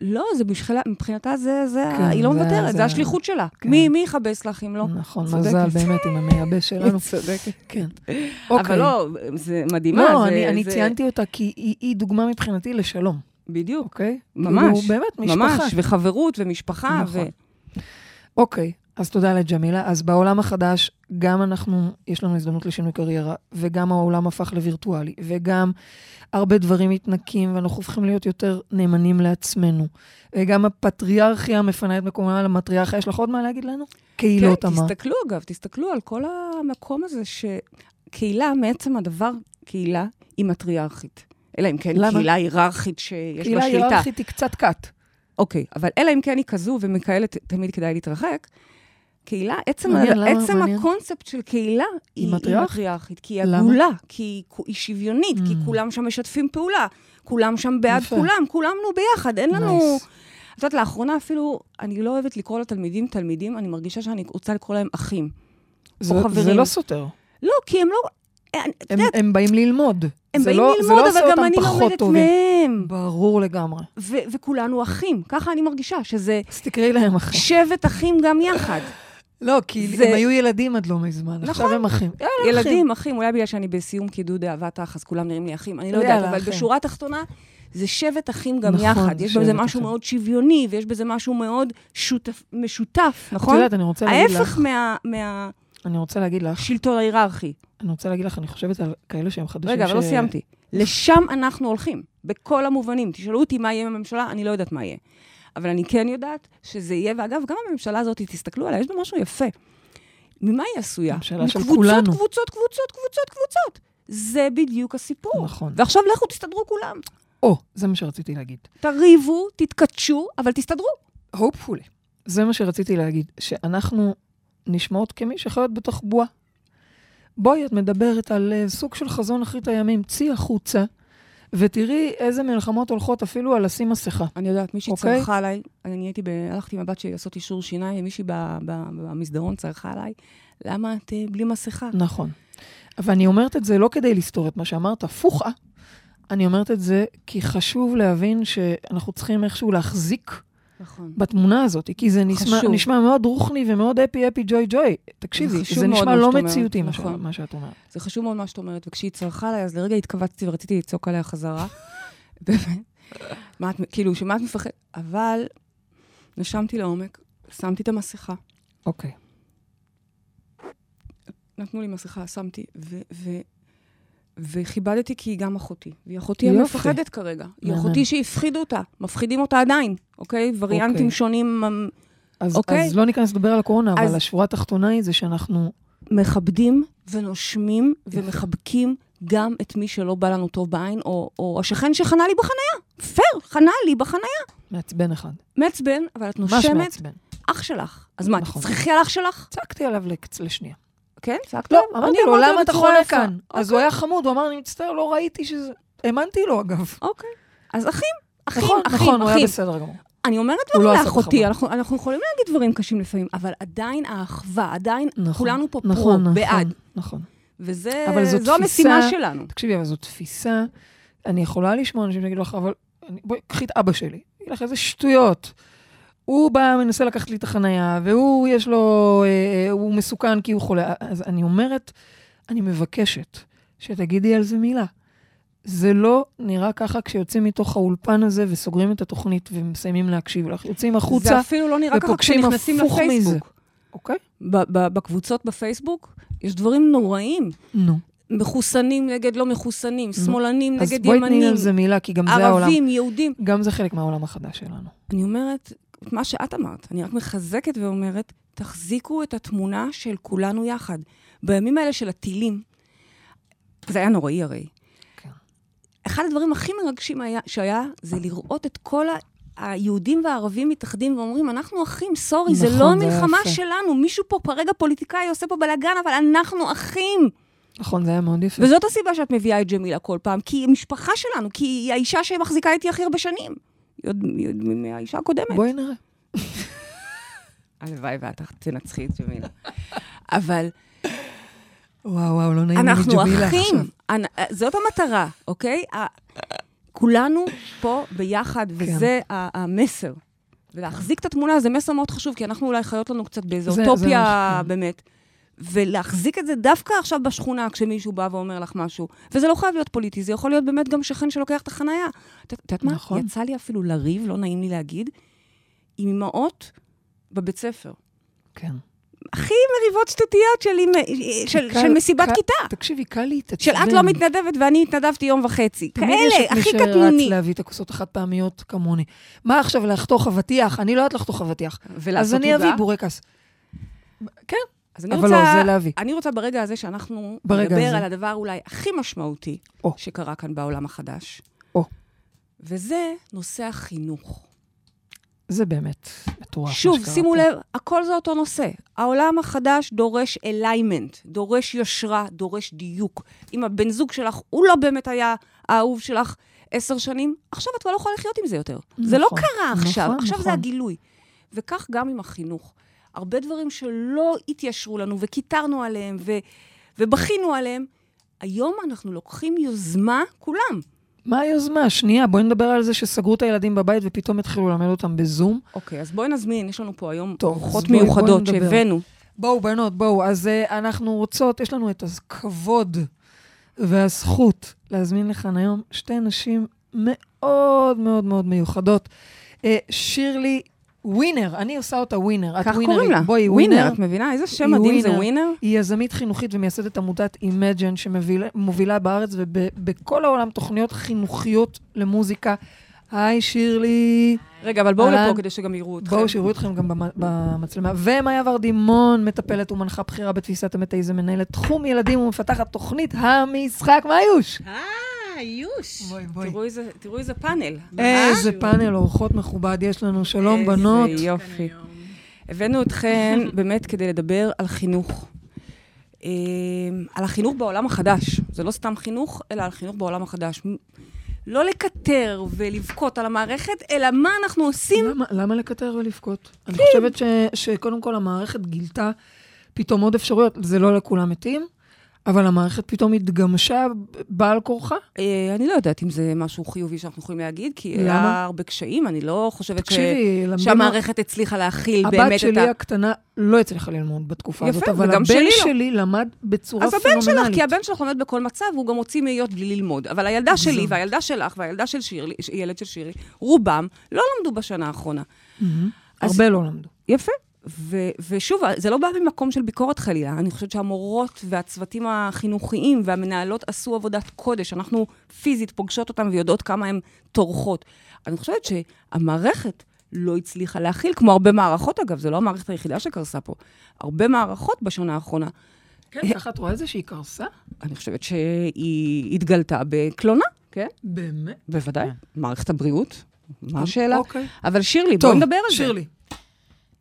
Speaker 2: לא, זה בשבילה, מבחינתה זה, זה,
Speaker 3: כן,
Speaker 2: היא לא
Speaker 3: זה-
Speaker 2: מוותרת,
Speaker 3: זה-
Speaker 2: זה השליחות שלה.
Speaker 3: כן.
Speaker 2: מי, מי יכבס לך אם לא?
Speaker 3: נכון,
Speaker 2: צודקת.
Speaker 3: מזל באמת עם המייבש [LAUGHS] שלנו.
Speaker 2: צודקת.
Speaker 3: כן.
Speaker 2: אבל
Speaker 3: אוקיי.
Speaker 2: לא, זה מדהימה.
Speaker 3: לא,
Speaker 2: זה,
Speaker 3: אני, אני
Speaker 2: זה...
Speaker 3: ציינתי אותה כי היא, היא דוגמה מבחינתי לשלום,
Speaker 2: בדיוק,
Speaker 3: אוקיי?
Speaker 2: ממש.
Speaker 3: כאילו, באמת, משפחה.
Speaker 2: ממש, וחברות ומשפחה.
Speaker 3: נכון.
Speaker 2: ו...
Speaker 3: אוקיי, אז תודה לג'מילה. אז בעולם החדש, גם אנחנו, יש לנו הזדמנות לשינוי קריירה, וגם העולם הפך לווירטואלי, וגם הרבה דברים מתנקים, ואנחנו הופכים להיות יותר נאמנים לעצמנו. וגם הפטריארכיה מפנה את מקומה למטריארכיה. יש לך עוד מה להגיד לנו? קהילות,
Speaker 2: כן,
Speaker 3: אמרת.
Speaker 2: תסתכלו אגב, תסתכלו על כל המקום הזה שקהילה, מעצם הדבר, קהילה היא מטריארכית. אלא אם כן
Speaker 3: למה?
Speaker 2: קהילה היררכית שיש לה
Speaker 3: קהילה
Speaker 2: שליטה.
Speaker 3: היררכית היא קצת קאט.
Speaker 2: אוקיי, אבל אלא אם כן היא כזו ומכאלת, תמיד כדאי להתרחק. קהילה, עצם,
Speaker 3: מעניין,
Speaker 2: ה-
Speaker 3: למה?
Speaker 2: עצם
Speaker 3: מעניין.
Speaker 2: הקונספט של קהילה היא, היא
Speaker 3: מטריארכית?
Speaker 2: מטריארכית, כי היא? עגולה, כי היא, שוויונית, כי
Speaker 3: Mm.
Speaker 2: כולם שם משתפים פעולה, כולם שם בעד
Speaker 3: יפה.
Speaker 2: כולם, כולנו ביחד, אין לנו...
Speaker 3: Nice.
Speaker 2: את יודעת, לאחרונה אפילו, אני לא אוהבת לקרוא לתלמידים תלמידים, אני מרגישה שאני רוצה לקרוא להם אחים.
Speaker 3: זה,
Speaker 2: חברים.
Speaker 3: זה לא סותר.
Speaker 2: לא, כי הם לא... את
Speaker 3: הם,
Speaker 2: יודעת,
Speaker 3: הם באים ללמוד.
Speaker 2: הם באים
Speaker 3: לא,
Speaker 2: ללמוד,
Speaker 3: לא
Speaker 2: אבל גם אני לומדת
Speaker 3: טובים.
Speaker 2: מהם.
Speaker 3: ברור לגמרי.
Speaker 2: וכולנו אחים, ככה אני מרגישה, שזה
Speaker 3: אז תקראי להם אחים.
Speaker 2: שבט אחים גם יחד.
Speaker 3: לא, כי
Speaker 2: זה-
Speaker 3: הם היו ילדים עד לא מזמן,
Speaker 2: נכון.
Speaker 3: עכשיו הם אחים. יאללה,
Speaker 2: ילדים, אחים, אולי בגלל שאני בסיום קידוד אהבת אח, אז כולם נראים לי אחים, אני לא יודעת, אבל. בשורה התחתונה, זה שבט אחים גם
Speaker 3: נכון,
Speaker 2: יחד. יש בזה משהו
Speaker 3: אחים.
Speaker 2: מאוד שוויוני, ויש בזה משהו מאוד שותף, משותף,
Speaker 3: את
Speaker 2: נכון?
Speaker 3: יודעת, אני רוצה להגיד
Speaker 2: ההפך
Speaker 3: לך,
Speaker 2: מה- מהשלטון
Speaker 3: אני רוצה להגיד לך,
Speaker 2: ההיררכי.
Speaker 3: אני רוצה להגיד לך, אני חושבת על כאלה שהם חדשים.
Speaker 2: רגע, אבל לא
Speaker 3: ש-
Speaker 2: סיימתי. לשם אנחנו הולכים, בכל המובנים. תשאלו אותי מה יהיה עם הממשלה, אני לא יודעת מה יהיה. אבל אני כן יודעת שזה יהיה, ואגב, גם הממשלה הזאת, תסתכלו עליה, יש בה משהו יפה. ממה היא עשויה?
Speaker 3: ממשלה של
Speaker 2: מקבוצות,
Speaker 3: כולנו.
Speaker 2: קבוצות, קבוצות, קבוצות, קבוצות. זה בדיוק הסיפור.
Speaker 3: נכון.
Speaker 2: ועכשיו לכו תסתדרו כולם.
Speaker 3: או, זה מה שרציתי להגיד.
Speaker 2: תריבו, תתכתשו, אבל תסתדרו.
Speaker 3: hopefully. זה מה שרציתי להגיד, שאנחנו נשמעות כמי שחיות בתוך בועה. בואי, את מדברת על uh, סוג של חזון אחרית הימים, צאי החוצה, ותראי איזה מלחמות הולכות אפילו על לשים מסכה.
Speaker 2: אני יודעת, מישהי
Speaker 3: אוקיי.
Speaker 2: צרחה עליי, אני הייתי, ב... הלכתי עם הבת שלי לעשות אישור שיניים, מישהי. במסדרון צרחה עליי, למה את אה, בלי מסכה?
Speaker 3: נכון. אבל אני אומרת את זה לא כדי לסתור את מה שאמרת, הפוכה. אני אומרת את זה כי חשוב להבין שאנחנו צריכים איכשהו להחזיק
Speaker 2: נכון.
Speaker 3: בתמונה הזאת, כי זה נשמע,
Speaker 2: חשוב.
Speaker 3: נשמע מאוד רוחני ומאוד אפי אפי ג'וי ג'וי. תקשיבי,
Speaker 2: זה
Speaker 3: זה נשמע
Speaker 2: מה
Speaker 3: לא מציאותי מה,
Speaker 2: נכון.
Speaker 3: ש... מה שאת אומרת.
Speaker 2: זה חשוב מאוד מה שאת אומרת, וכשהיא צרחה עליי, אז לרגע התכווצתי ורציתי לצעוק עליה חזרה. [LAUGHS] באמת. מה את, כאילו, שמה את מפחדת? אבל נשמתי לעומק, שמתי את המסכה,
Speaker 3: אוקיי.
Speaker 2: נתנו לי מסכה, שמתי, ו... ו וכיבדתי כי היא גם אחותי. והיא אחותי
Speaker 3: יופי.
Speaker 2: המפחדת כרגע. היא. אחותי שהפחידו אותה. מפחידים אותה עדיין, אוקיי? וריאנטים
Speaker 3: אוקיי.
Speaker 2: שונים
Speaker 3: אז,
Speaker 2: אוקיי.
Speaker 3: אז לא ניכנס לדבר על הקורונה,
Speaker 2: אז-
Speaker 3: אבל השורה התחתונה היא זה שאנחנו...
Speaker 2: מכבדים ונושמים. ומחבקים גם את מי שלא בא לנו טוב בעין, או, או השכן שחנה לי בחניה. פייר, חנה לי בחניה.
Speaker 3: מעצבן אחד.
Speaker 2: מעצבן, אבל את
Speaker 3: ממש
Speaker 2: נושמת,
Speaker 3: מעצבן.
Speaker 2: אח שלך. אז מה,
Speaker 3: נכון.
Speaker 2: תצחקי על אח שלך?
Speaker 3: צעקתי עליו לשנייה.
Speaker 2: כן, צעקת
Speaker 3: לא? אמרתי לו, למה אתה
Speaker 2: יפה.
Speaker 3: כאן? אז הוא היה חמוד, הוא אמר, אני מצטער, לא ראיתי שזה... האמנתי לו, אגב.
Speaker 2: אוקיי. אז אחים, אחים,
Speaker 3: נכון,
Speaker 2: אחים,
Speaker 3: נכון, הוא היה
Speaker 2: אחים.
Speaker 3: בסדר גמור.
Speaker 2: אני אומרת דברים
Speaker 3: לא
Speaker 2: לאחותי. אנחנו, אנחנו יכולים להגיד דברים קשים לפעמים, אבל עדיין האחווה, עדיין
Speaker 3: נכון,
Speaker 2: כולנו פה
Speaker 3: נכון,
Speaker 2: פרו,
Speaker 3: נכון,
Speaker 2: בעד.
Speaker 3: נכון.
Speaker 2: וזה,
Speaker 3: אבל זו
Speaker 2: זו המשימה
Speaker 3: תפיסה-
Speaker 2: שלנו.
Speaker 3: תקשיבי, אבל זו תפיסה, אני יכולה לשמוע אנשים שיגידו לך, אבל בואי, קחי את אבא שלי. יגיד לך, איזה שטויות. הוא בא, מנסה לקחת לי את החנייה, והוא, יש לו, אה, אה, הוא מסוכן כי הוא חולה. אז אני אומרת, אני מבקשת שתגידי על זה מילה. זה לא נראה ככה כשיוצאים מתוך האולפן הזה וסוגרים את התוכנית ומסיימים להקשיב לך. יוצאים
Speaker 2: זה
Speaker 3: החוצה,
Speaker 2: אפילו לא נראה ככה כשנכנסים. לפייסבוק.
Speaker 3: אוקיי?
Speaker 2: ב- בקבוצות בפייסבוק יש דברים נוראים.
Speaker 3: נו.
Speaker 2: מחוסנים נגד לא מחוסנים, שמאלנים
Speaker 3: אז
Speaker 2: נגד
Speaker 3: בואי תני
Speaker 2: ימנים,
Speaker 3: על זה מילה, כי גם זה העולם.
Speaker 2: ערבים, יהודים.
Speaker 3: גם זה חלק מהעולם החדש שלנו.
Speaker 2: אני אומרת, את מה שאת אמרת, אני רק מחזקת ואומרת, תחזיקו את התמונה של כולנו יחד. בימים האלה של הטילים, זה היה נוראי הרי.
Speaker 3: כן.
Speaker 2: אחד הדברים הכי מרגשים היה, שהיה, זה לראות את כל ה... היהודים והערבים מתאחדים ואומרים, אנחנו אחים, סורי, זה
Speaker 3: נכון,
Speaker 2: לא
Speaker 3: זה
Speaker 2: המלחמה
Speaker 3: יפה.
Speaker 2: שלנו. מישהו פה, כרגע פוליטיקאי עושה פה בלאגן, אבל אנחנו אחים.
Speaker 3: נכון, זה היה מאוד יפה.
Speaker 2: וזאת הסיבה שאת מביאה את ג'מילה כל פעם, כי היא משפחה שלנו, כי היא האישה שמחזיקה איתי הכי הרבה שנים. עוד מהאישה הקודמת.
Speaker 3: בואי נראה.
Speaker 2: הלוואי ואת תנצחי את ג'מילה. אבל
Speaker 3: וואו, וואו, לא נעים לי
Speaker 2: אנחנו אחים,
Speaker 3: עכשיו.
Speaker 2: אנ- זאת המטרה, אוקיי? כולנו פה ביחד,
Speaker 3: כן.
Speaker 2: וזה המסר. ולהחזיק את התמונה זה מסר מאוד חשוב, כי אנחנו אולי חיות לנו קצת באיזו אוטופיה. באמת. ולהחזיק את זה דווקא עכשיו בשכונה, כשמישהו בא ואומר לך משהו. וזה לא חייב להיות פוליטי, זה יכול להיות באמת גם שכן שלוקח את החנייה. את יודעת מה?
Speaker 3: נכון.
Speaker 2: יצא לי אפילו לריב, לא נעים לי להגיד, עם אמהות בבית ספר.
Speaker 3: כן.
Speaker 2: הכי מריבות שטותיות של, של,
Speaker 3: קל-
Speaker 2: של מסיבת
Speaker 3: קל-
Speaker 2: כיתה.
Speaker 3: תקשיבי, קל להתעצבן.
Speaker 2: של את לא מתנדבת ואני התנדבתי יום וחצי.
Speaker 3: תמיד יש
Speaker 2: כאלה,
Speaker 3: את מי
Speaker 2: הכי
Speaker 3: שרץ
Speaker 2: קטנוני.
Speaker 3: להביא את הכוסות החד פעמיות כמוני. מה עכשיו, לחתוך אבטיח? אני לא יודעת לחתוך אבטיח.
Speaker 2: ולעשות
Speaker 3: אז אני
Speaker 2: עוגה.
Speaker 3: אביא בורקס. כן,
Speaker 2: אז אני
Speaker 3: אבל
Speaker 2: רוצה,
Speaker 3: לא, זה להביא.
Speaker 2: אני רוצה ברגע הזה שאנחנו
Speaker 3: ברגע
Speaker 2: נדבר
Speaker 3: הזה.
Speaker 2: על הדבר אולי הכי משמעותי
Speaker 3: או.
Speaker 2: שקרה כאן בעולם החדש.
Speaker 3: או.
Speaker 2: וזה נושא החינוך.
Speaker 3: זה באמת מטורף.
Speaker 2: שוב, שימו
Speaker 3: פה.
Speaker 2: לב, הכל זה אותו נושא. העולם החדש דורש אליימנט, דורש יושרה, דורש דיוק. אם הבן זוג שלך, הוא לא באמת היה האהוב שלך עשר שנים, עכשיו את כבר לא יכולה לחיות עם זה יותר. זה לא
Speaker 3: נכון,
Speaker 2: קרה עכשיו,
Speaker 3: נכון,
Speaker 2: עכשיו זה
Speaker 3: נכון.
Speaker 2: הגילוי. וכך גם עם החינוך. הרבה דברים שלא התיישרו לנו וקיטרנו עליהם ו- ובכינו עליהם, היום אנחנו לוקחים יוזמה, כולם.
Speaker 3: מה היוזמה? שנייה, בואי נדבר על זה שסגרו את הילדים בבית ופתאום התחילו ללמד אותם בזום.
Speaker 2: אוקיי, אז בואי נזמין, יש לנו פה היום אורחות מיוחדות. שהבאנו.
Speaker 3: בואו, בנות, בואו. אז uh, אנחנו רוצות, יש לנו את הכבוד והזכות להזמין לכאן היום שתי נשים מאוד מאוד מאוד מיוחדות. Uh, שירלי ווינר, אני עושה אותה ווינר. את
Speaker 2: כך. קוראים לה.
Speaker 3: בואי,
Speaker 2: ווינר,
Speaker 3: ווינר.
Speaker 2: את מבינה? איזה שם מדהים זה
Speaker 3: ווינר.
Speaker 2: ווינר?
Speaker 3: היא יזמית חינוכית ומייסדת עמותת Imagine, שמובילה בארץ ובכל העולם תוכניות חינוכיות למוזיקה. היי, שירלי.
Speaker 2: רגע, אבל בואו
Speaker 3: אהלן.
Speaker 2: לפה כדי שגם יראו אתכם.
Speaker 3: בואו, שיראו אתכם גם במ- במצלמה. ומאיה ורדימון, מטפלת ומנחה בכירה בתפיסת המטאיזם, מנהלת תחום ילדים ומפתחת תוכנית המשחק. מאיוש?
Speaker 4: אה, יוש.
Speaker 3: בואי, בואי.
Speaker 2: תראו איזה- תראו איזה פאנל.
Speaker 3: איזה
Speaker 4: משהו.
Speaker 3: פאנל אורחות מכובד יש לנו. שלום,
Speaker 2: איזה
Speaker 3: בנות.
Speaker 2: יופי. הבאנו אתכן [LAUGHS] באמת כדי לדבר על חינוך. אה, על החינוך בעולם החדש. זה לא סתם חינוך, אלא על חינוך בעולם החדש. לא לקטר ולבכות על המערכת, אלא מה אנחנו עושים.
Speaker 3: למה- למה לקטר ולבכות? אני
Speaker 2: כן.
Speaker 3: חושבת ש- שקודם כל המערכת גילתה פתאום עוד אפשרויות. זה לא לכולם מתאים, אבל המערכת פתאום התגמשה בעל כורחה.
Speaker 2: אה, אני לא יודעת אם זה משהו חיובי שאנחנו יכולים להגיד, כי
Speaker 3: למה?
Speaker 2: היה הרבה קשיים, אני לא חושבת ש...
Speaker 3: תקשיבי, למדנו-
Speaker 2: שהמערכת הצליחה להכיל באמת
Speaker 3: הבת
Speaker 2: את
Speaker 3: שלי
Speaker 2: ה...
Speaker 3: הקטנה לא הצליחה ללמוד בתקופה
Speaker 2: יפה,
Speaker 3: הזאת, אבל הבן
Speaker 2: שלי לא.
Speaker 3: שלי למד בצורה
Speaker 2: אז
Speaker 3: פנומנלית.
Speaker 2: הבן שלך, כי הבן שלך לומד בכל מצב, והוא גם מוציא מאיות בלי ללמוד. אבל הילדה שלי. והילדה שלך, והילדה של שירלי, ילד של שירי, רובם לא למדו בשנה האחרונה. אז-
Speaker 3: הרבה לא למדו.
Speaker 2: יפה. ו- ושוב, זה לא בא ממקום של ביקורת חלילה. אני חושבת שהמורות והצוותים החינוכיים והמנהלות עשו עבודת קודש. אנחנו פיזית פוגשות אותם ויודעות כמה הן טורחות. אני חושבת שהמערכת לא הצליחה להכיל, כמו הרבה מערכות, אגב, זו לא המערכת היחידה שקרסה פה. הרבה מערכות בשנה האחרונה.
Speaker 3: כן, ככה את רואה את זה שהיא קרסה?
Speaker 2: אני חושבת שהיא התגלתה בקלונה, כן?
Speaker 3: באמת?
Speaker 2: בוודאי. מערכת הבריאות, מה השאלה?
Speaker 3: אוקיי.
Speaker 2: אבל שירלי,
Speaker 3: טוב,
Speaker 2: בואי נדבר על זה.
Speaker 3: שירלי.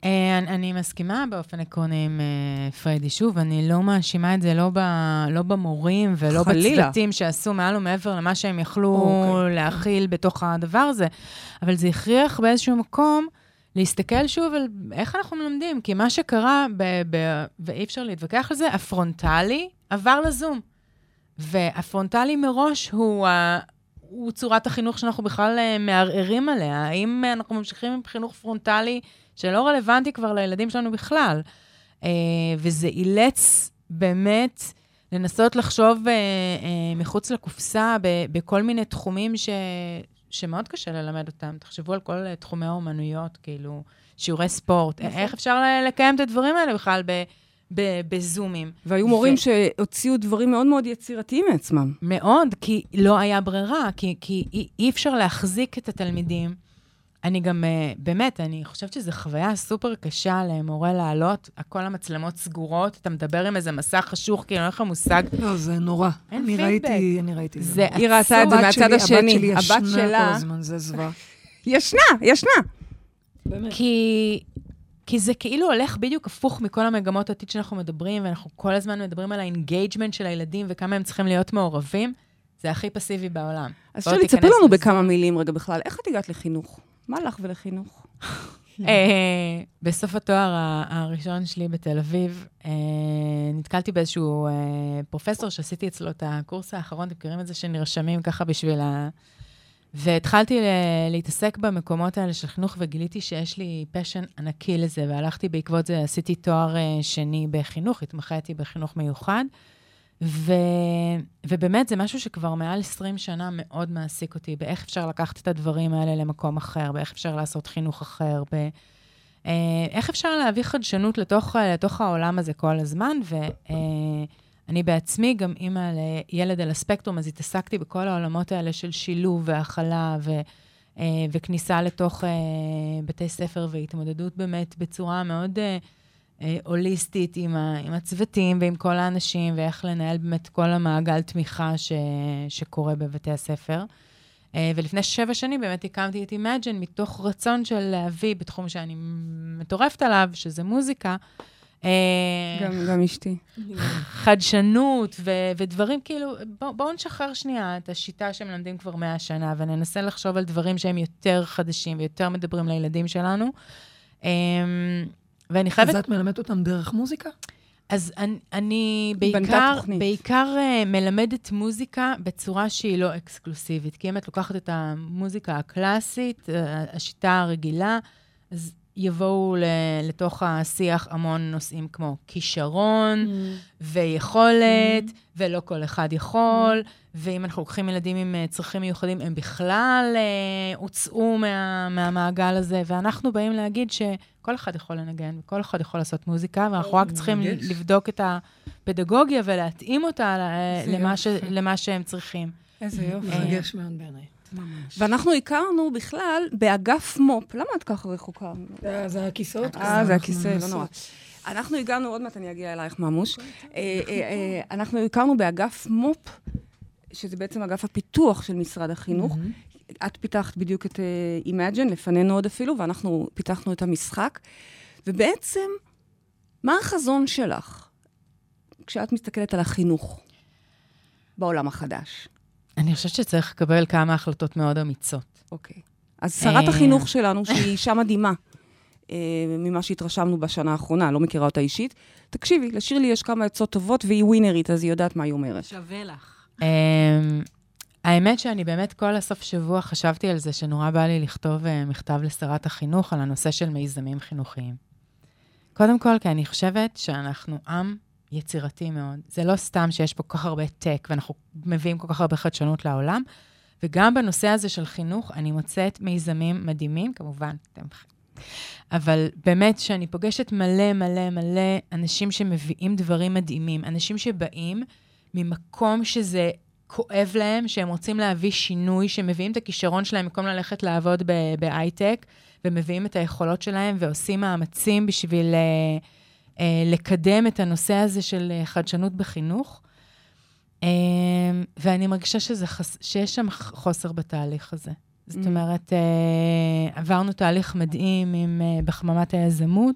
Speaker 4: אה, אני- אני מסכימה באופן עקרוני עם אה, פריידי. שוב, אני לא מאשימה את זה לא, ב, לא במורים ולא
Speaker 2: חלילה.
Speaker 4: בצוותים שעשו מעל ומעבר למה שהם יכלו
Speaker 3: אוקיי.
Speaker 4: להכיל בתוך הדבר הזה, אבל זה הכריח באיזשהו מקום להסתכל שוב על איך אנחנו מלמדים, כי מה שקרה, ב, ב, ואי אפשר להתווכח על זה, הפרונטלי עבר לזום. והפרונטלי מראש הוא, ה, הוא צורת החינוך שאנחנו בכלל אה, מערערים עליה. האם אנחנו ממשיכים עם חינוך פרונטלי שלא רלוונטי כבר לילדים שלנו בכלל? אה, וזה אילץ באמת לנסות לחשוב אה, אה, מחוץ לקופסה בכל מיני תחומים ש, שמאוד קשה ללמד אותם. תחשבו על כל תחומי האומנויות, כאילו, שיעורי ספורט.
Speaker 2: נכון.
Speaker 4: איך אפשר ל- לקיים את הדברים האלה בכלל ב, ב, בזומים?
Speaker 2: והיו מורים
Speaker 4: ו-
Speaker 2: שהוציאו דברים מאוד מאוד יצירתיים מעצמם.
Speaker 4: מאוד, כי לא היה ברירה, כי, כי אי, אי אפשר להחזיק את התלמידים. אני גם, אה, באמת, אני חושבת שזו חוויה סופר קשה למורה לעלות, כל המצלמות סגורות, אתה מדבר עם איזה מסך חשוך, כאילו אין לך מושג.
Speaker 3: לא, זה נורא.
Speaker 4: אין
Speaker 3: אני
Speaker 4: פידבק.
Speaker 3: ראיתי, אני ראיתי זה.
Speaker 4: זה
Speaker 2: היא ראתה את זה מהצד
Speaker 3: שלי-
Speaker 2: השני.
Speaker 3: הבת שלי ישנה כל הזמן, זה זוועה. [LAUGHS]
Speaker 2: ישנה, ישנה.
Speaker 3: באמת.
Speaker 4: כי, כי זה כאילו הולך בדיוק הפוך מכל המגמות העתיד שאנחנו מדברים, ואנחנו כל הזמן מדברים על ה engagement של הילדים וכמה הם צריכים להיות מעורבים. זה הכי פסיבי בעולם.
Speaker 2: אז
Speaker 4: תיכנס
Speaker 2: תספרי לנו. בכמה מילים רגע בכלל, איך את הגעת לחינוך? מה לך ולחינוך? [LAUGHS]
Speaker 4: אה, בסוף התואר הראשון שלי בתל אביב, אה, נתקלתי באיזשהו אה, פרופסור שעשיתי אצלו את הקורס האחרון, אתם מכירים את זה שנרשמים ככה בשביל ה... והתחלתי להתעסק במקומות האלה של חינוך, וגיליתי שיש לי פשן ענקי לזה, והלכתי בעקבות זה, עשיתי תואר שני בחינוך, התמחיתי בחינוך מיוחד, ו... ובאמת זה משהו שכבר מעל 20 שנה מאוד מעסיק אותי, באיך אפשר לקחת את הדברים האלה למקום אחר, באיך אפשר לעשות חינוך אחר, ב... אה, אפשר להביא חדשנות לתוך, אה, לתוך העולם הזה כל הזמן, ואני בעצמי גם אימא לילד על הספקטרום, אז התעסקתי בכל העולמות האלה של שילוב והכלה ו, אה, וכניסה לתוך אה, בתי ספר והתמודדות באמת בצורה מאוד אה, אה, הוליסטית עם, ה, עם הצוותים ועם כל האנשים, ואיך לנהל באמת כל המעגל תמיכה ש, שקורה בבתי הספר. אה, ולפני שבע שנים באמת הקמתי את Imagine מתוך רצון של להביא בתחום שאני מטורפת עליו, שזה מוזיקה. אה,
Speaker 2: גם, גם אשתי.
Speaker 4: חדשנות ו- ודברים כאילו, בואו בוא נשחרר שנייה את השיטה שמלמדים כבר מאה שנה, וננסה לחשוב על דברים שהם יותר חדשים ויותר מדברים לילדים שלנו. ואני חייבת...
Speaker 3: אז את מלמדת אותם דרך מוזיקה?
Speaker 4: אז אני, אני בעיקר. בעיקר uh, מלמדת מוזיקה בצורה שהיא לא אקסקלוסיבית. כי אם את לוקחת את המוזיקה הקלאסית, uh, השיטה הרגילה, אז יבואו לתוך השיח המון נושאים כמו כישרון ויכולת, ולא כל אחד יכול, ואם אנחנו לוקחים ילדים עם uh, צרכים מיוחדים, הם בכלל uh, הוצאו מה, מהמעגל הזה, ואנחנו באים להגיד שכל אחד יכול לנגן, וכל אחד יכול לעשות מוזיקה, ואנחנו רק צריכים
Speaker 3: מרגש.
Speaker 4: לבדוק את הפדגוגיה ולהתאים אותה למה, ש. למה שהם צריכים.
Speaker 2: איזה יופי.
Speaker 3: מרגש מאוד בעיניי.
Speaker 2: ואנחנו הכרנו בכלל באגף מו"פ. למה את ככה רחוקה?
Speaker 3: זה הכיסאות
Speaker 2: אה, זה הכיסא, לא נורא. אנחנו הגענו, עוד מעט אני אגיע אלייך, ממוש. אה, אה, אה, אנחנו הכרנו באגף מו"פ, שזה בעצם אגף הפיתוח של משרד החינוך. את פיתחת בדיוק את אה, Imagine, לפנינו עוד אפילו, ואנחנו פיתחנו את המשחק. ובעצם, מה החזון שלך כשאת מסתכלת על החינוך בעולם החדש?
Speaker 4: אני חושבת שצריך לקבל כמה החלטות מאוד אמיצות.
Speaker 2: אוקיי. אז שרת
Speaker 4: אה.
Speaker 2: החינוך שלנו, [LAUGHS] שהיא אישה מדהימה, אה, ממה שהתרשמנו בשנה האחרונה, לא מכירה אותה אישית, תקשיבי, לשירלי יש כמה עצות טובות, והיא ווינרית, אז היא יודעת מה היא אומרת.
Speaker 5: שווה לך.
Speaker 4: האמת שאני באמת כל הסוף שבוע חשבתי על זה, שנורא בא לי לכתוב uh, מכתב לשרת החינוך על הנושא של מיזמים חינוכיים. קודם כל, כי אני חושבת שאנחנו עם יצירתי מאוד. זה לא סתם שיש פה כל כך הרבה טק, ואנחנו מביאים כל כך הרבה חדשנות לעולם, וגם בנושא הזה של חינוך, אני מוצאת מיזמים מדהימים, כמובן, אתם... אבל באמת שאני פוגשת מלא מלא מלא אנשים שמביאים דברים מדהימים, אנשים שבאים ממקום שזה כואב להם, שהם רוצים להביא שינוי, שמביאים את הכישרון שלהם במקום ללכת לעבוד בהייטק, ומביאים את היכולות שלהם ועושים מאמצים בשביל אה, אה, לקדם את הנושא הזה של אה, חדשנות בחינוך. אה, ואני מרגישה שזה חס... שיש שם חוסר בתהליך הזה. זאת
Speaker 2: Mm.
Speaker 4: אומרת, אה, עברנו תהליך מדהים עם, אה, בחממת היזמות,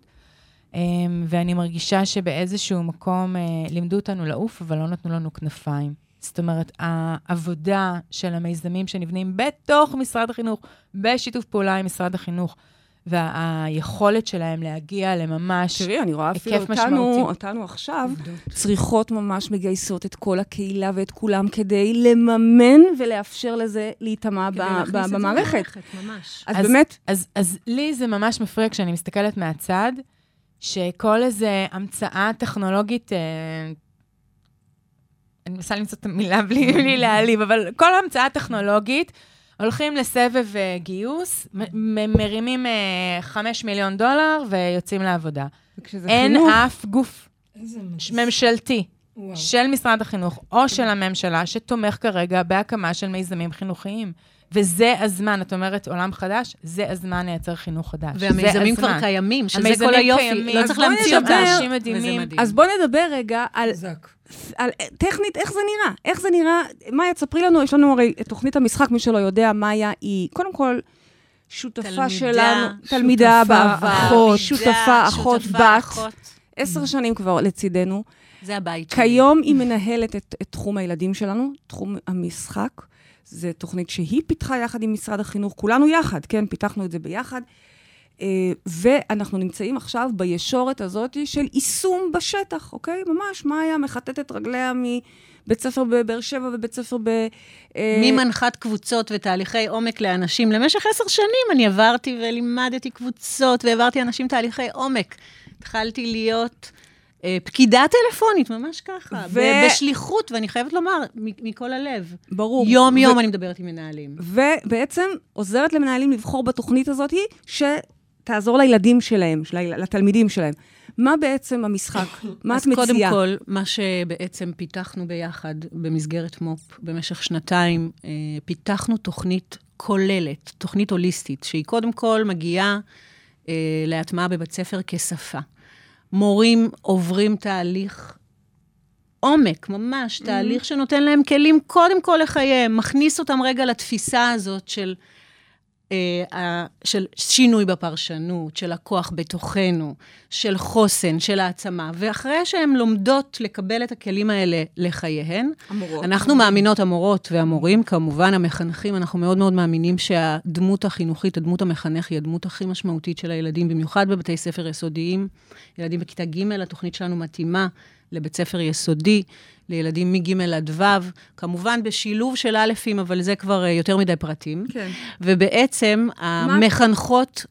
Speaker 4: ואני מרגישה שבאיזשהו מקום לימדו אותנו לעוף, אבל לא נתנו לנו כנפיים. זאת אומרת, העבודה של המיזמים שנבנים בתוך משרד החינוך, בשיתוף פעולה עם משרד החינוך, והיכולת שלהם להגיע לממש...
Speaker 2: תראי, אני רואה אפילו אותנו. אותנו עכשיו, צריכות ממש מגייסות את כל הקהילה ואת כולם כדי לממן ולאפשר לזה להיטמע ב- ב- במערכת.
Speaker 5: ממש.
Speaker 2: אז
Speaker 4: אז-
Speaker 2: באמת,
Speaker 4: אז, אז לי זה ממש מפריע כשאני מסתכלת מהצד, שכל איזה המצאה טכנולוגית, אה, אני מנסה למצוא את המילה בלי, בלי להעליב, אבל כל המצאה טכנולוגית, הולכים לסבב אה, גיוס, מ- מ- מרימים אה, 5 מיליון דולר ויוצאים לעבודה. אין
Speaker 2: חינוך,
Speaker 4: אף גוף ממשלתי
Speaker 3: וואו.
Speaker 4: של משרד החינוך או של הממשלה שתומך כרגע בהקמה של מיזמים חינוכיים. וזה הזמן, את אומרת עולם חדש, זה הזמן לייצר חינוך חדש.
Speaker 5: והמיזמים כבר
Speaker 4: הזמן.
Speaker 5: קיימים, שזה כל היופי.
Speaker 4: קיימים.
Speaker 5: לא
Speaker 4: אז
Speaker 5: צריך להמציא
Speaker 2: נדבר-
Speaker 5: אותם.
Speaker 2: אז בואו נדבר רגע על,
Speaker 3: חזק.
Speaker 2: על טכנית, איך זה נראה. איך זה נראה, מאיה, תספרי לנו, יש לנו הרי את תוכנית המשחק, מי שלא יודע, מאיה היא, קודם כל, שותפה
Speaker 5: תלמידה,
Speaker 2: שלנו, תלמידה
Speaker 3: שותפה,
Speaker 2: בעבר,
Speaker 3: אחות.
Speaker 2: שותפה, אחות, בת. עשר שנים כבר לצידנו.
Speaker 5: זה הבית שלי.
Speaker 2: כיום היא מנהלת את, את תחום הילדים שלנו, תחום המשחק. זו תוכנית שהיא פיתחה יחד עם משרד החינוך, כולנו יחד, כן? פיתחנו את זה ביחד. אה, ואנחנו נמצאים עכשיו בישורת הזאת של יישום בשטח, אוקיי? ממש, מאיה מכתתת רגליה מבית ספר בבאר שבע ובית ספר ב... אה,
Speaker 5: ממנחת קבוצות ותהליכי עומק לאנשים. למשך עשר שנים אני עברתי ולימדתי קבוצות והעברתי אנשים תהליכי עומק. התחלתי להיות אה, פקידה טלפונית, ממש ככה,
Speaker 2: ו-.
Speaker 5: בשליחות, ואני חייבת לומר, מכל הלב.
Speaker 2: ברור.
Speaker 5: יום-יום
Speaker 2: ו-
Speaker 5: אני מדברת עם מנהלים.
Speaker 2: ובעצם עוזרת למנהלים לבחור בתוכנית הזאת שתעזור לילדים שלהם, של לתלמידים שלהם. מה בעצם המשחק? מה את
Speaker 5: אז קודם
Speaker 2: מציעה?
Speaker 5: כל, מה שבעצם פיתחנו ביחד במסגרת מו"פ במשך שנתיים, אה, פיתחנו תוכנית כוללת, תוכנית הוליסטית, שהיא קודם כל מגיעה אה, להטמעה בבית ספר כשפה. מורים עוברים תהליך עומק, ממש, תהליך שנותן להם כלים קודם כל לחייהם, מכניס אותם רגע לתפיסה הזאת של, אה, של שינוי בפרשנות, של הכוח בתוכנו, של חוסן, של העצמה. ואחרי שהן לומדות לקבל את הכלים האלה לחייהן,
Speaker 2: המורות.
Speaker 5: אנחנו מאמינות, המורות והמורים, כמובן המחנכים, אנחנו מאוד מאוד מאמינים שהדמות החינוכית, הדמות המחנך, היא הדמות הכי משמעותית של הילדים, במיוחד בבתי ספר יסודיים. ילדים בכיתה ג', התוכנית שלנו מתאימה לבית ספר יסודי, לילדים מג' עד ו', כמובן בשילוב של א'-ים, אבל זה כבר אה, יותר מדי פרטים.
Speaker 2: כן.
Speaker 5: ובעצם המחנכות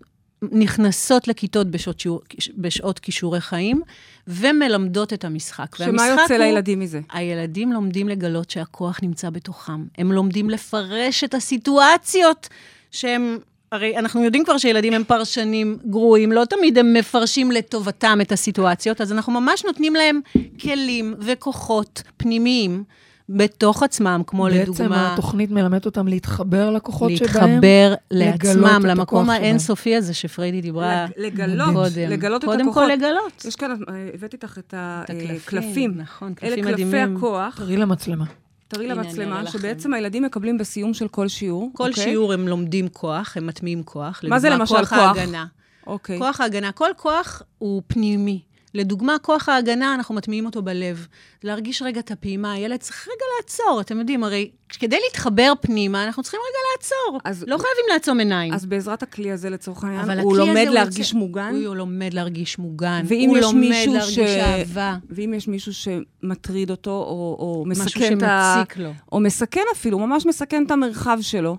Speaker 5: נכנסות לכיתות בשעות, שיעור, בשעות כישורי חיים ומלמדות את המשחק.
Speaker 2: שמה יוצא
Speaker 5: הוא-
Speaker 2: לילדים מזה?
Speaker 5: הילדים לומדים לגלות שהכוח נמצא בתוכם. הם לומדים לפרש את הסיטואציות שהם... הרי אנחנו יודעים כבר שילדים הם פרשנים גרועים, לא תמיד הם מפרשים לטובתם את הסיטואציות, אז אנחנו ממש נותנים להם כלים וכוחות פנימיים בתוך עצמם, כמו
Speaker 3: בעצם
Speaker 5: לדוגמה...
Speaker 3: התוכנית מלמדת אותם להתחבר לכוחות שבהם.
Speaker 5: להתחבר
Speaker 3: לגלות
Speaker 5: לעצמם, למקום. האינסופי הזה שפריידי דיברה
Speaker 2: לג- לגלות,
Speaker 5: קודם.
Speaker 2: לגלות את
Speaker 5: קודם
Speaker 2: הכוחות.
Speaker 5: כל לגלות.
Speaker 2: יש כאן, אה, הבאתי איתך את
Speaker 5: את
Speaker 2: הקלפים.
Speaker 5: נכון,
Speaker 2: אלה
Speaker 5: קלפים
Speaker 2: קלפי
Speaker 5: מדהימים.
Speaker 2: הכוח,
Speaker 3: תראי למצלמה.
Speaker 2: תראי למצלמה. שבעצם הילדים מקבלים בסיום של כל שיעור.
Speaker 5: כל
Speaker 2: אוקיי?
Speaker 5: שיעור הם לומדים כוח, הם מטמיעים כוח.
Speaker 2: מה זה למשל
Speaker 5: כוח?
Speaker 2: כוח?
Speaker 5: ההגנה.
Speaker 2: אוקיי.
Speaker 5: כוח ההגנה, כל כוח הוא פנימי. לדוגמה, כוח ההגנה, אנחנו מטמיעים אותו בלב. להרגיש רגע את הפעימה, הילד צריך רגע לעצור. אתם יודעים, הרי כדי להתחבר פנימה, אנחנו צריכים רגע לעצור.
Speaker 2: אז-
Speaker 5: לא חייבים לעצום עיניים.
Speaker 2: אז בעזרת הכלי הזה, לצורך העניין, הוא לומד
Speaker 5: הוא
Speaker 2: להרגיש
Speaker 5: יוצא-
Speaker 2: מוגן,
Speaker 5: הוא לומד להרגיש מוגן. הוא לומד להרגיש
Speaker 2: ש-
Speaker 5: אהבה.
Speaker 2: ואם יש מישהו שמטריד אותו, או, או
Speaker 5: משהו
Speaker 2: מסכן את ה...
Speaker 5: שמציק לו.
Speaker 2: או מסכן אפילו, ממש מסכן את המרחב שלו,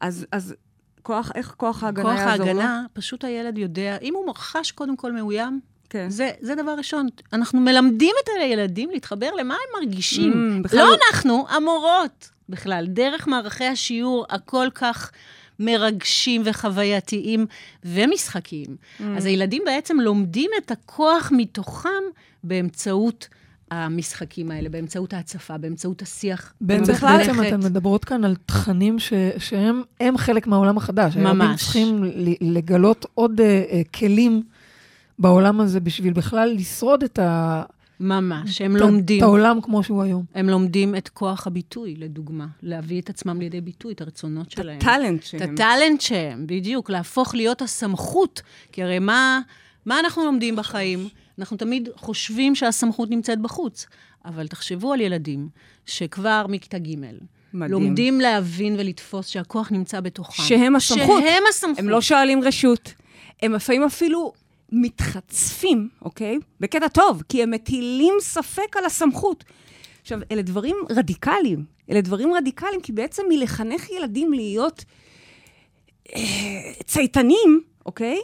Speaker 2: אז, אז כוח, איך כוח ההגנה
Speaker 5: כוח
Speaker 2: יעזור לו?
Speaker 5: ההגנה, פשוט הילד יודע, אם הוא חש קודם כל מאוים,
Speaker 2: כן.
Speaker 5: זה, זה דבר ראשון. אנחנו מלמדים את הילדים להתחבר למה הם מרגישים.
Speaker 2: Mm, בכלל-
Speaker 5: לא אנחנו, המורות בכלל. דרך מערכי השיעור הכל כך מרגשים וחווייתיים ומשחקיים.
Speaker 2: Mm.
Speaker 5: אז הילדים בעצם לומדים את הכוח מתוכם באמצעות המשחקים האלה, באמצעות ההצפה, באמצעות השיח.
Speaker 3: בעצם,
Speaker 2: בכלל-
Speaker 3: בעצם אתן מדברות כאן על תכנים ש, שהם הם חלק מהעולם החדש. הילדים
Speaker 5: ממש.
Speaker 3: צריכים ל- לגלות עוד uh, uh, כלים בעולם הזה בשביל בכלל לשרוד את, ה,
Speaker 5: ממש, הם
Speaker 3: את,
Speaker 5: לומדים.
Speaker 3: את העולם כמו שהוא היום.
Speaker 5: הם לומדים את כוח הביטוי, לדוגמה. להביא את עצמם לידי ביטוי, את הרצונות שלהם. את
Speaker 2: שהם.
Speaker 5: הטאלנט שהם, בדיוק, להפוך להיות הסמכות. כי הרי מה, מה אנחנו לומדים בחיים? אנחנו תמיד חושבים שהסמכות נמצאת בחוץ. אבל תחשבו על ילדים שכבר מכיתה ג'
Speaker 2: מדהים.
Speaker 5: לומדים להבין ולתפוס שהכוח נמצא בתוכם.
Speaker 2: שהם הסמכות.
Speaker 5: שהם הסמכות.
Speaker 2: הם לא שואלים רשות. הם לפעמים אפילו מתחצפים, אוקיי? בקטע טוב, כי הם מטילים ספק על הסמכות. עכשיו, אלה דברים רדיקליים. אלה דברים רדיקליים, כי בעצם מלחנך ילדים להיות אה, צייתנים, אוקיי?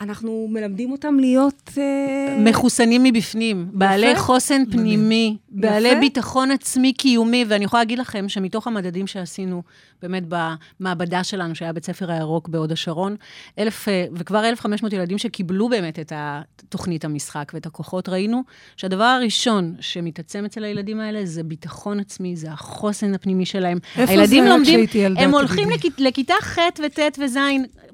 Speaker 2: אנחנו מלמדים אותם להיות... אה,
Speaker 5: מחוסנים מבפנים, בעלי חוסן פנימי, בעלי
Speaker 2: יפה.
Speaker 5: ביטחון עצמי קיומי, ואני יכולה להגיד לכם שמתוך המדדים שעשינו באמת במעבדה שלנו, שהיה בית ספר הירוק בהוד השרון, אלף, אה, וכבר 1,500 ילדים שקיבלו באמת את תוכנית המשחק ואת הכוחות, ראינו שהדבר הראשון שמתעצם אצל הילדים האלה זה ביטחון עצמי, זה החוסן הפנימי שלהם.
Speaker 3: איפה זה היה כשהייתי ילדה,
Speaker 5: הם הולכים? לכ- לכיתה ח' וט' וז',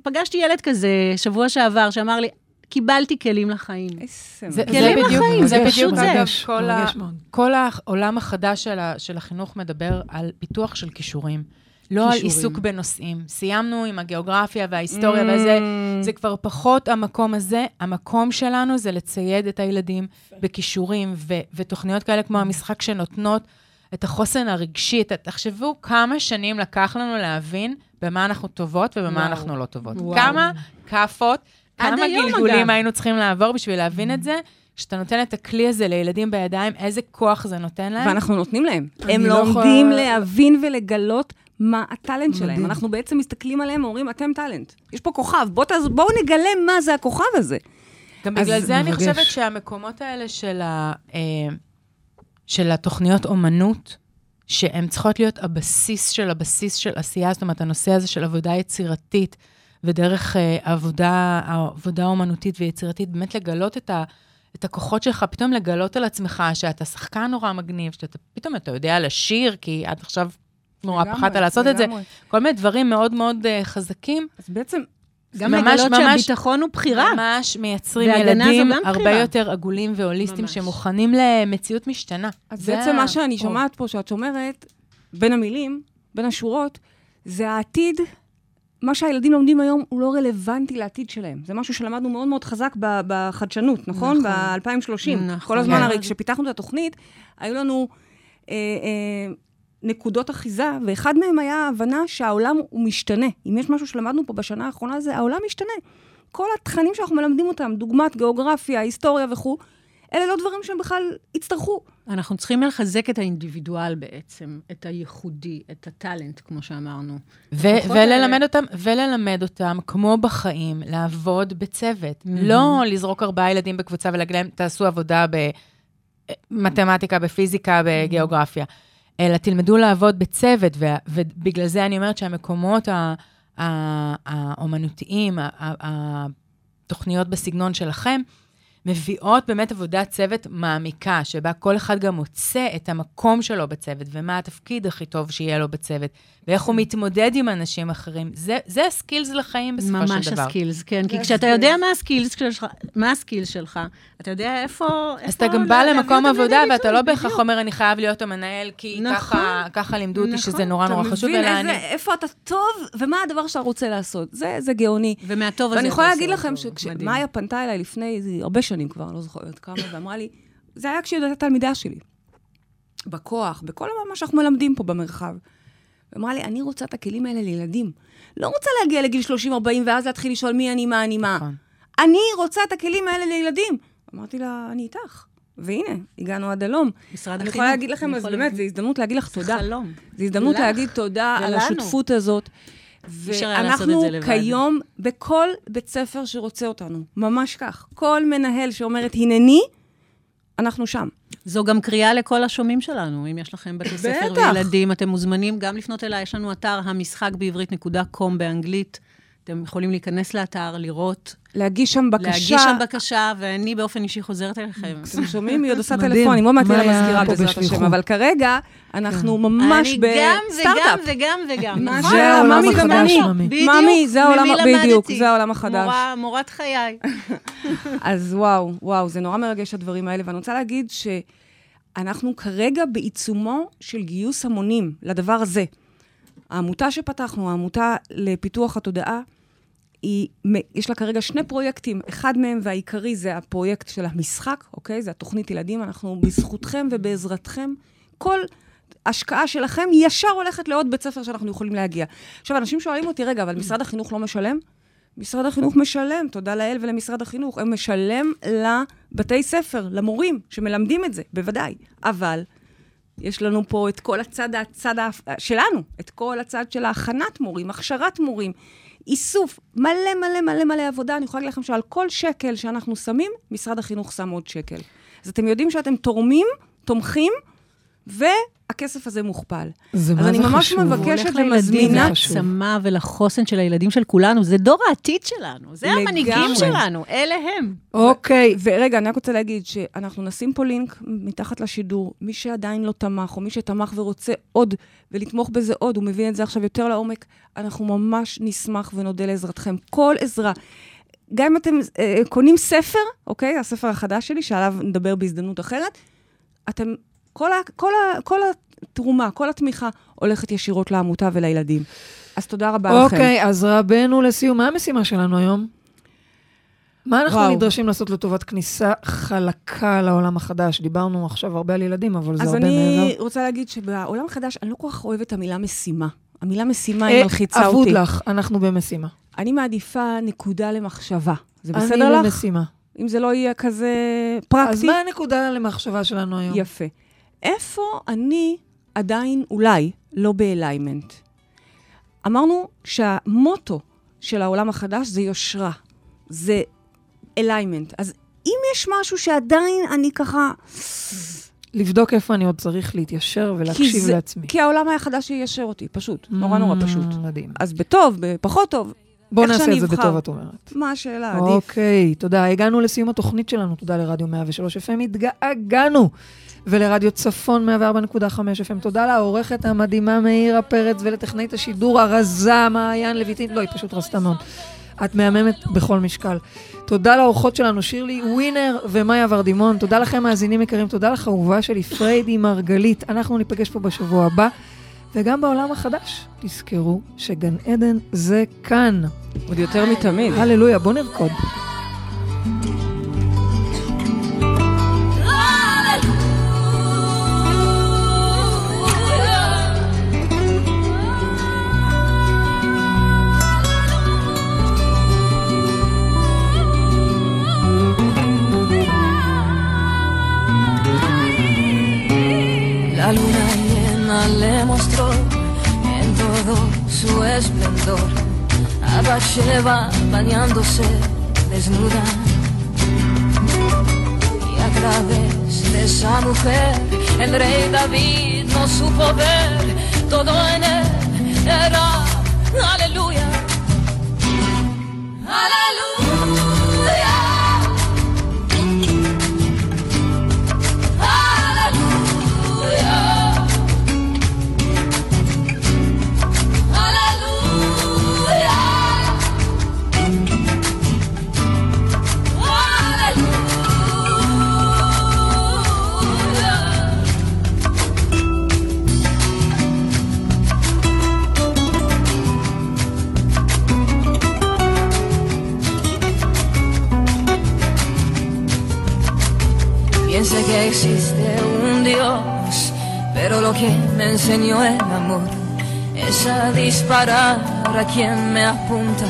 Speaker 5: פגשתי ילד כזה שבוע שעבר, שאמר לי, קיבלתי כלים לחיים.
Speaker 2: איזה
Speaker 4: זה,
Speaker 2: מדהים.
Speaker 4: זה
Speaker 5: כלים
Speaker 4: בדיוק,
Speaker 5: לחיים,
Speaker 4: זה בדיוק,
Speaker 5: פשוט זה.
Speaker 4: אגב,
Speaker 3: מרגש,
Speaker 4: כל, ה. כל העולם החדש של, ה, של החינוך מדבר על פיתוח של כישורים. לא על
Speaker 5: כישורים.
Speaker 4: עיסוק בנושאים. סיימנו עם הגיאוגרפיה וההיסטוריה
Speaker 2: Mm.
Speaker 4: וזה, זה כבר פחות המקום הזה. המקום שלנו זה לצייד את הילדים בכישורים ו, ותוכניות כאלה כמו המשחק שנותנות את החוסן הרגשי. את, תחשבו כמה שנים לקח לנו להבין במה אנחנו טובות ובמה
Speaker 5: וואו.
Speaker 4: אנחנו לא טובות.
Speaker 3: וואו.
Speaker 4: כמה כאפות, כמה גלגולים. היינו צריכים לעבור בשביל להבין את זה, שאתה נותן את הכלי הזה לילדים בידיים, איזה כוח זה נותן להם.
Speaker 2: ואנחנו נותנים להם.
Speaker 3: אני
Speaker 2: הם
Speaker 3: לא
Speaker 2: לומדים
Speaker 3: יכולה-
Speaker 2: להבין ולגלות מה הטאלנט שלהם. אנחנו בעצם מסתכלים עליהם ואומרים, אתם טאלנט. יש פה כוכב, בוא תעז- בואו נגלה מה זה הכוכב הזה.
Speaker 4: גם בגלל זה אני
Speaker 3: מרגש.
Speaker 4: חושבת שהמקומות האלה של, ה, אה, של התוכניות אומנות, שהן צריכות להיות הבסיס של הבסיס של עשייה, זאת אומרת, הנושא הזה של עבודה יצירתית, ודרך אה, עבודה, עבודה אומנותית ויצירתית, באמת לגלות את, ה, את הכוחות שלך, פתאום לגלות על עצמך שאתה שחקן נורא מגניב, שאתה פתאום אתה יודע לשיר, כי עד עכשיו נורא פחדת לעשות את זה. כל מיני דברים מאוד מאוד אה, חזקים.
Speaker 2: אז בעצם
Speaker 5: גם
Speaker 4: ממש,
Speaker 5: לגלות
Speaker 4: ממש-
Speaker 5: שהביטחון הוא בחירה.
Speaker 4: ממש מייצרים ילדים הרבה
Speaker 5: בחירה.
Speaker 4: יותר עגולים והוליסטיים,
Speaker 5: ממש.
Speaker 4: שמוכנים למציאות משתנה.
Speaker 2: אז
Speaker 4: זה
Speaker 2: בעצם מה שאני. שומעת פה, שאת אומרת, בין המילים, בין השורות, זה העתיד, מה שהילדים לומדים היום הוא לא רלוונטי לעתיד שלהם. זה משהו שלמדנו מאוד מאוד חזק בחדשנות, נכון?
Speaker 5: נכון.
Speaker 2: ב-2030.
Speaker 5: נכון.
Speaker 2: כל הזמן,
Speaker 4: כן.
Speaker 2: הרי כשפיתחנו את התוכנית, היו לנו אה, אה, נקודות אחיזה, ואחד מהם היה ההבנה שהעולם הוא משתנה. אם יש משהו שלמדנו פה בשנה האחרונה, זה העולם משתנה. כל התכנים שאנחנו מלמדים אותם, דוגמת גיאוגרפיה, היסטוריה וכו', אלה לא דברים שהם בכלל יצטרכו.
Speaker 5: אנחנו צריכים לחזק את האינדיבידואל בעצם, את הייחודי, את הטאלנט, כמו שאמרנו.
Speaker 4: ו- וללמד
Speaker 5: האלה-
Speaker 4: אותם, וללמד אותם, כמו בחיים, לעבוד בצוות. לא לזרוק ארבעה ילדים בקבוצה ולהגיד להם, תעשו עבודה במתמטיקה, בפיזיקה, בגיאוגרפיה. אלא תלמדו לעבוד בצוות, ו- ובגלל זה אני אומרת שהמקומות האומנותיים, התוכניות בסגנון שלכם, מביאות באמת עבודת צוות מעמיקה, שבה כל אחד גם מוצא את המקום שלו בצוות, ומה התפקיד הכי טוב שיהיה לו בצוות, ואיך הוא מתמודד עם אנשים אחרים. זה, זה ה skills לחיים בסופו
Speaker 5: ממש
Speaker 4: של דבר.
Speaker 5: ה skills, כן. כי כשאתה
Speaker 2: ה skills.
Speaker 5: יודע מה ה skills שלך, מה ה skills שלך, אתה יודע איפה...
Speaker 4: אז
Speaker 5: איפה
Speaker 4: אתה גם
Speaker 5: לה-
Speaker 4: בא למקום עבודה, ואתה לא בהכרח. אומר, אני חייב להיות המנהל, כי
Speaker 5: נכון,
Speaker 4: ככה, ככה לימדו אותי
Speaker 5: נכון.
Speaker 4: שזה נורא נורא חשוב, אלא אני...
Speaker 2: איפה אתה טוב, ומה הדבר שאתה רוצה לעשות. זה, זה גאוני.
Speaker 5: ומהטוב הזה
Speaker 2: ואני יכולה להגיד לכם. שכשמאיה פנתה אליי לפני הרבה שנים כבר, אני לא זוכרת כמה, ואמרה לי, זה היה כשהיא הייתה תלמידה שלי. בכוח, בכל מה שאנחנו מלמדים פה במרחב. ואמרה לי, אני רוצה את הכלים האלה לילדים. לא רוצה להגיע לגיל 30-40 ואז להתחיל לשאול מי אני, מה אני, מה.
Speaker 4: נכון.
Speaker 2: אני רוצה את הכלים האלה לילדים. אמרתי לה, אני איתך. והנה, הגענו עד הלום.
Speaker 5: משרד
Speaker 2: אני
Speaker 5: החינוך.
Speaker 2: יכולה להגיד לכם,
Speaker 5: אני
Speaker 2: אז באמת, זו הזדמנות להגיד לך תודה.
Speaker 5: חלום.
Speaker 2: זו הזדמנות להגיד תודה על. השותפות הזאת. ואנחנו. כיום, בכל בית ספר שרוצה אותנו, ממש כך, כל מנהל שאומרת, הנני, אנחנו שם.
Speaker 5: זו גם קריאה לכל השומעים שלנו. אם יש לכם בתי ספר. וילדים, אתם מוזמנים גם לפנות אליי. יש לנו אתר המשחק בעברית נקודה קום באנגלית. אתם יכולים להיכנס לאתר, לראות,
Speaker 2: להגיש שם בקשה.
Speaker 5: להגיש שם בקשה, ואני באופן אישי חוזרת אליכם. [LAUGHS]
Speaker 2: אתם שומעים? היא עוד עושה. טלפונים, עוד מעט תהיה לה
Speaker 3: מאיה
Speaker 2: מזכירה
Speaker 3: פה
Speaker 2: בעזרת. השם, אבל כרגע אנחנו ממש
Speaker 5: אני גם וגם
Speaker 2: בסטארט-אפ.
Speaker 5: וגם וגם. [LAUGHS]
Speaker 2: מה? זה העולם החדש.
Speaker 3: ממי.
Speaker 5: בדיוק.
Speaker 2: ממי, זה העולם- בדיוק? זה העולם החדש.
Speaker 5: מורת חיי. [LAUGHS]
Speaker 2: אז וואו, וואו, זה נורא מרגש הדברים האלה, ואני רוצה להגיד שאנחנו כרגע בעיצומו של גיוס המונים לדבר הזה. העמותה שפתחנו, העמותה לפיתוח התודעה, היא, יש לה כרגע שני פרויקטים. אחד מהם, והעיקרי, זה הפרויקט של המשחק, אוקיי? זה התוכנית ילדים. אנחנו בזכותכם ובעזרתכם, כל השקעה שלכם ישר הולכת לעוד בית ספר שאנחנו יכולים להגיע. עכשיו, אנשים שואלים אותי, רגע, אבל משרד החינוך לא משלם? משרד החינוך משלם, תודה לאל ולמשרד החינוך. הם משלם לבתי ספר, למורים שמלמדים את זה, בוודאי. אבל יש לנו פה את כל הצד, הצד שלנו, את כל הצד של ההכנת מורים, הכשרת מורים, איסוף, מלא מלא מלא מלא עבודה. אני יכולה להגיד לכם שעל כל שקל שאנחנו שמים, משרד החינוך שם עוד שקל. אז אתם יודעים שאתם תורמים, תומכים, והכסף הזה מוכפל.
Speaker 3: זה
Speaker 2: אז
Speaker 3: מה
Speaker 2: אני
Speaker 3: זה
Speaker 2: ממש
Speaker 3: חשוב.
Speaker 2: מבקשת
Speaker 5: הולך
Speaker 2: ומזמינה-
Speaker 5: לילדים, להעצמה ולחוסן של הילדים של כולנו. זה דור העתיד שלנו. זה
Speaker 2: לגמרי.
Speaker 5: המנהיגים שלנו. אלה הם.
Speaker 3: אוקיי,
Speaker 2: ורגע, אני רק רוצה להגיד שאנחנו נשים פה לינק מתחת לשידור. מי שעדיין לא תמך, או מי שתמך ורוצה עוד, ולתמוך בזה עוד, הוא מבין את זה עכשיו יותר לעומק, אנחנו ממש נשמח ונודה לעזרתכם. כל עזרה. גם אם אתם אה, קונים ספר, אוקיי? הספר החדש שלי, שעליו נדבר בהזדמנות אחרת, אתם, כל, ה, כל, ה, כל התרומה, כל התמיכה הולכת ישירות לעמותה ולילדים. אז תודה רבה לכם.
Speaker 3: אוקיי, אז רבנו לסיום, מה המשימה שלנו היום? מה אנחנו
Speaker 2: וואו.
Speaker 3: נדרשים לעשות לטובת כניסה חלקה לעולם החדש? דיברנו עכשיו הרבה על ילדים, אבל זה
Speaker 2: אז
Speaker 3: הרבה
Speaker 2: אני
Speaker 3: מעבר.
Speaker 2: רוצה להגיד שבעולם החדש, אני לא כל כך אוהבת את המילה משימה. המילה משימה
Speaker 3: אה,
Speaker 2: היא מלחיצה
Speaker 3: אבוד
Speaker 2: אותי.
Speaker 3: לך, אנחנו במשימה.
Speaker 2: אני מעדיפה נקודה למחשבה. זה
Speaker 3: אני
Speaker 2: בסדר לך?
Speaker 3: במשימה.
Speaker 2: אם זה לא יהיה כזה פרקטי?
Speaker 3: אז מה הנקודה למחשבה שלנו היום?
Speaker 2: יפה. איפה אני עדיין אולי לא באליימנט? אמרנו שהמוטו של העולם החדש זה יושרה, זה אליימנט. אז אם יש משהו שעדיין אני ככה...
Speaker 3: לבדוק איפה אני עוד צריך להתיישר ולהקשיב
Speaker 2: זה-
Speaker 3: לעצמי.
Speaker 2: כי העולם החדש יישר אותי, פשוט. נורא נורא
Speaker 3: Mm,
Speaker 2: פשוט.
Speaker 3: מדהים.
Speaker 2: אז בטוב, בפחות טוב.
Speaker 3: בוא נעשה את זה. בטוב, את אומרת.
Speaker 2: מה השאלה? עדיף.
Speaker 3: אוקיי, תודה. הגענו לסיום התוכנית שלנו, תודה לרדיו 103 FM, התגעגענו. ולרדיו צפון 104.5 FM. תודה לעורכת המדהימה מאירה פרץ ולטכנאית השידור הרזה מעיין לויטין. לא, היא פשוט רזתה מאוד. את מהממת בכל משקל. תודה לאורחות שלנו, שירלי ווינר ומאיה ורדימון. תודה לכם, מאזינים יקרים. תודה לך, אהובה שלי, פריידי מרגלית. אנחנו ניפגש פה בשבוע הבא, וגם בעולם החדש. תזכרו שגן עדן זה כאן.
Speaker 2: עוד יותר מתמיד.
Speaker 3: הללויה, בואו נרקוד.
Speaker 6: Su esplendor a Bathsheba bañándose desnuda. Y a través de esa mujer el rey David no supo ver todo en él era aleluya. Aleluya. piensa que existe un Dios, pero lo que me enseñó el amor es a disparar a quien me apunta.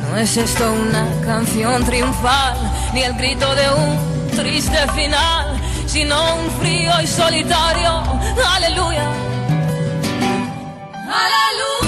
Speaker 6: No es esto una canción triunfal, ni el grito de un triste final, sino un frío y solitario. Aleluya. Aleluya.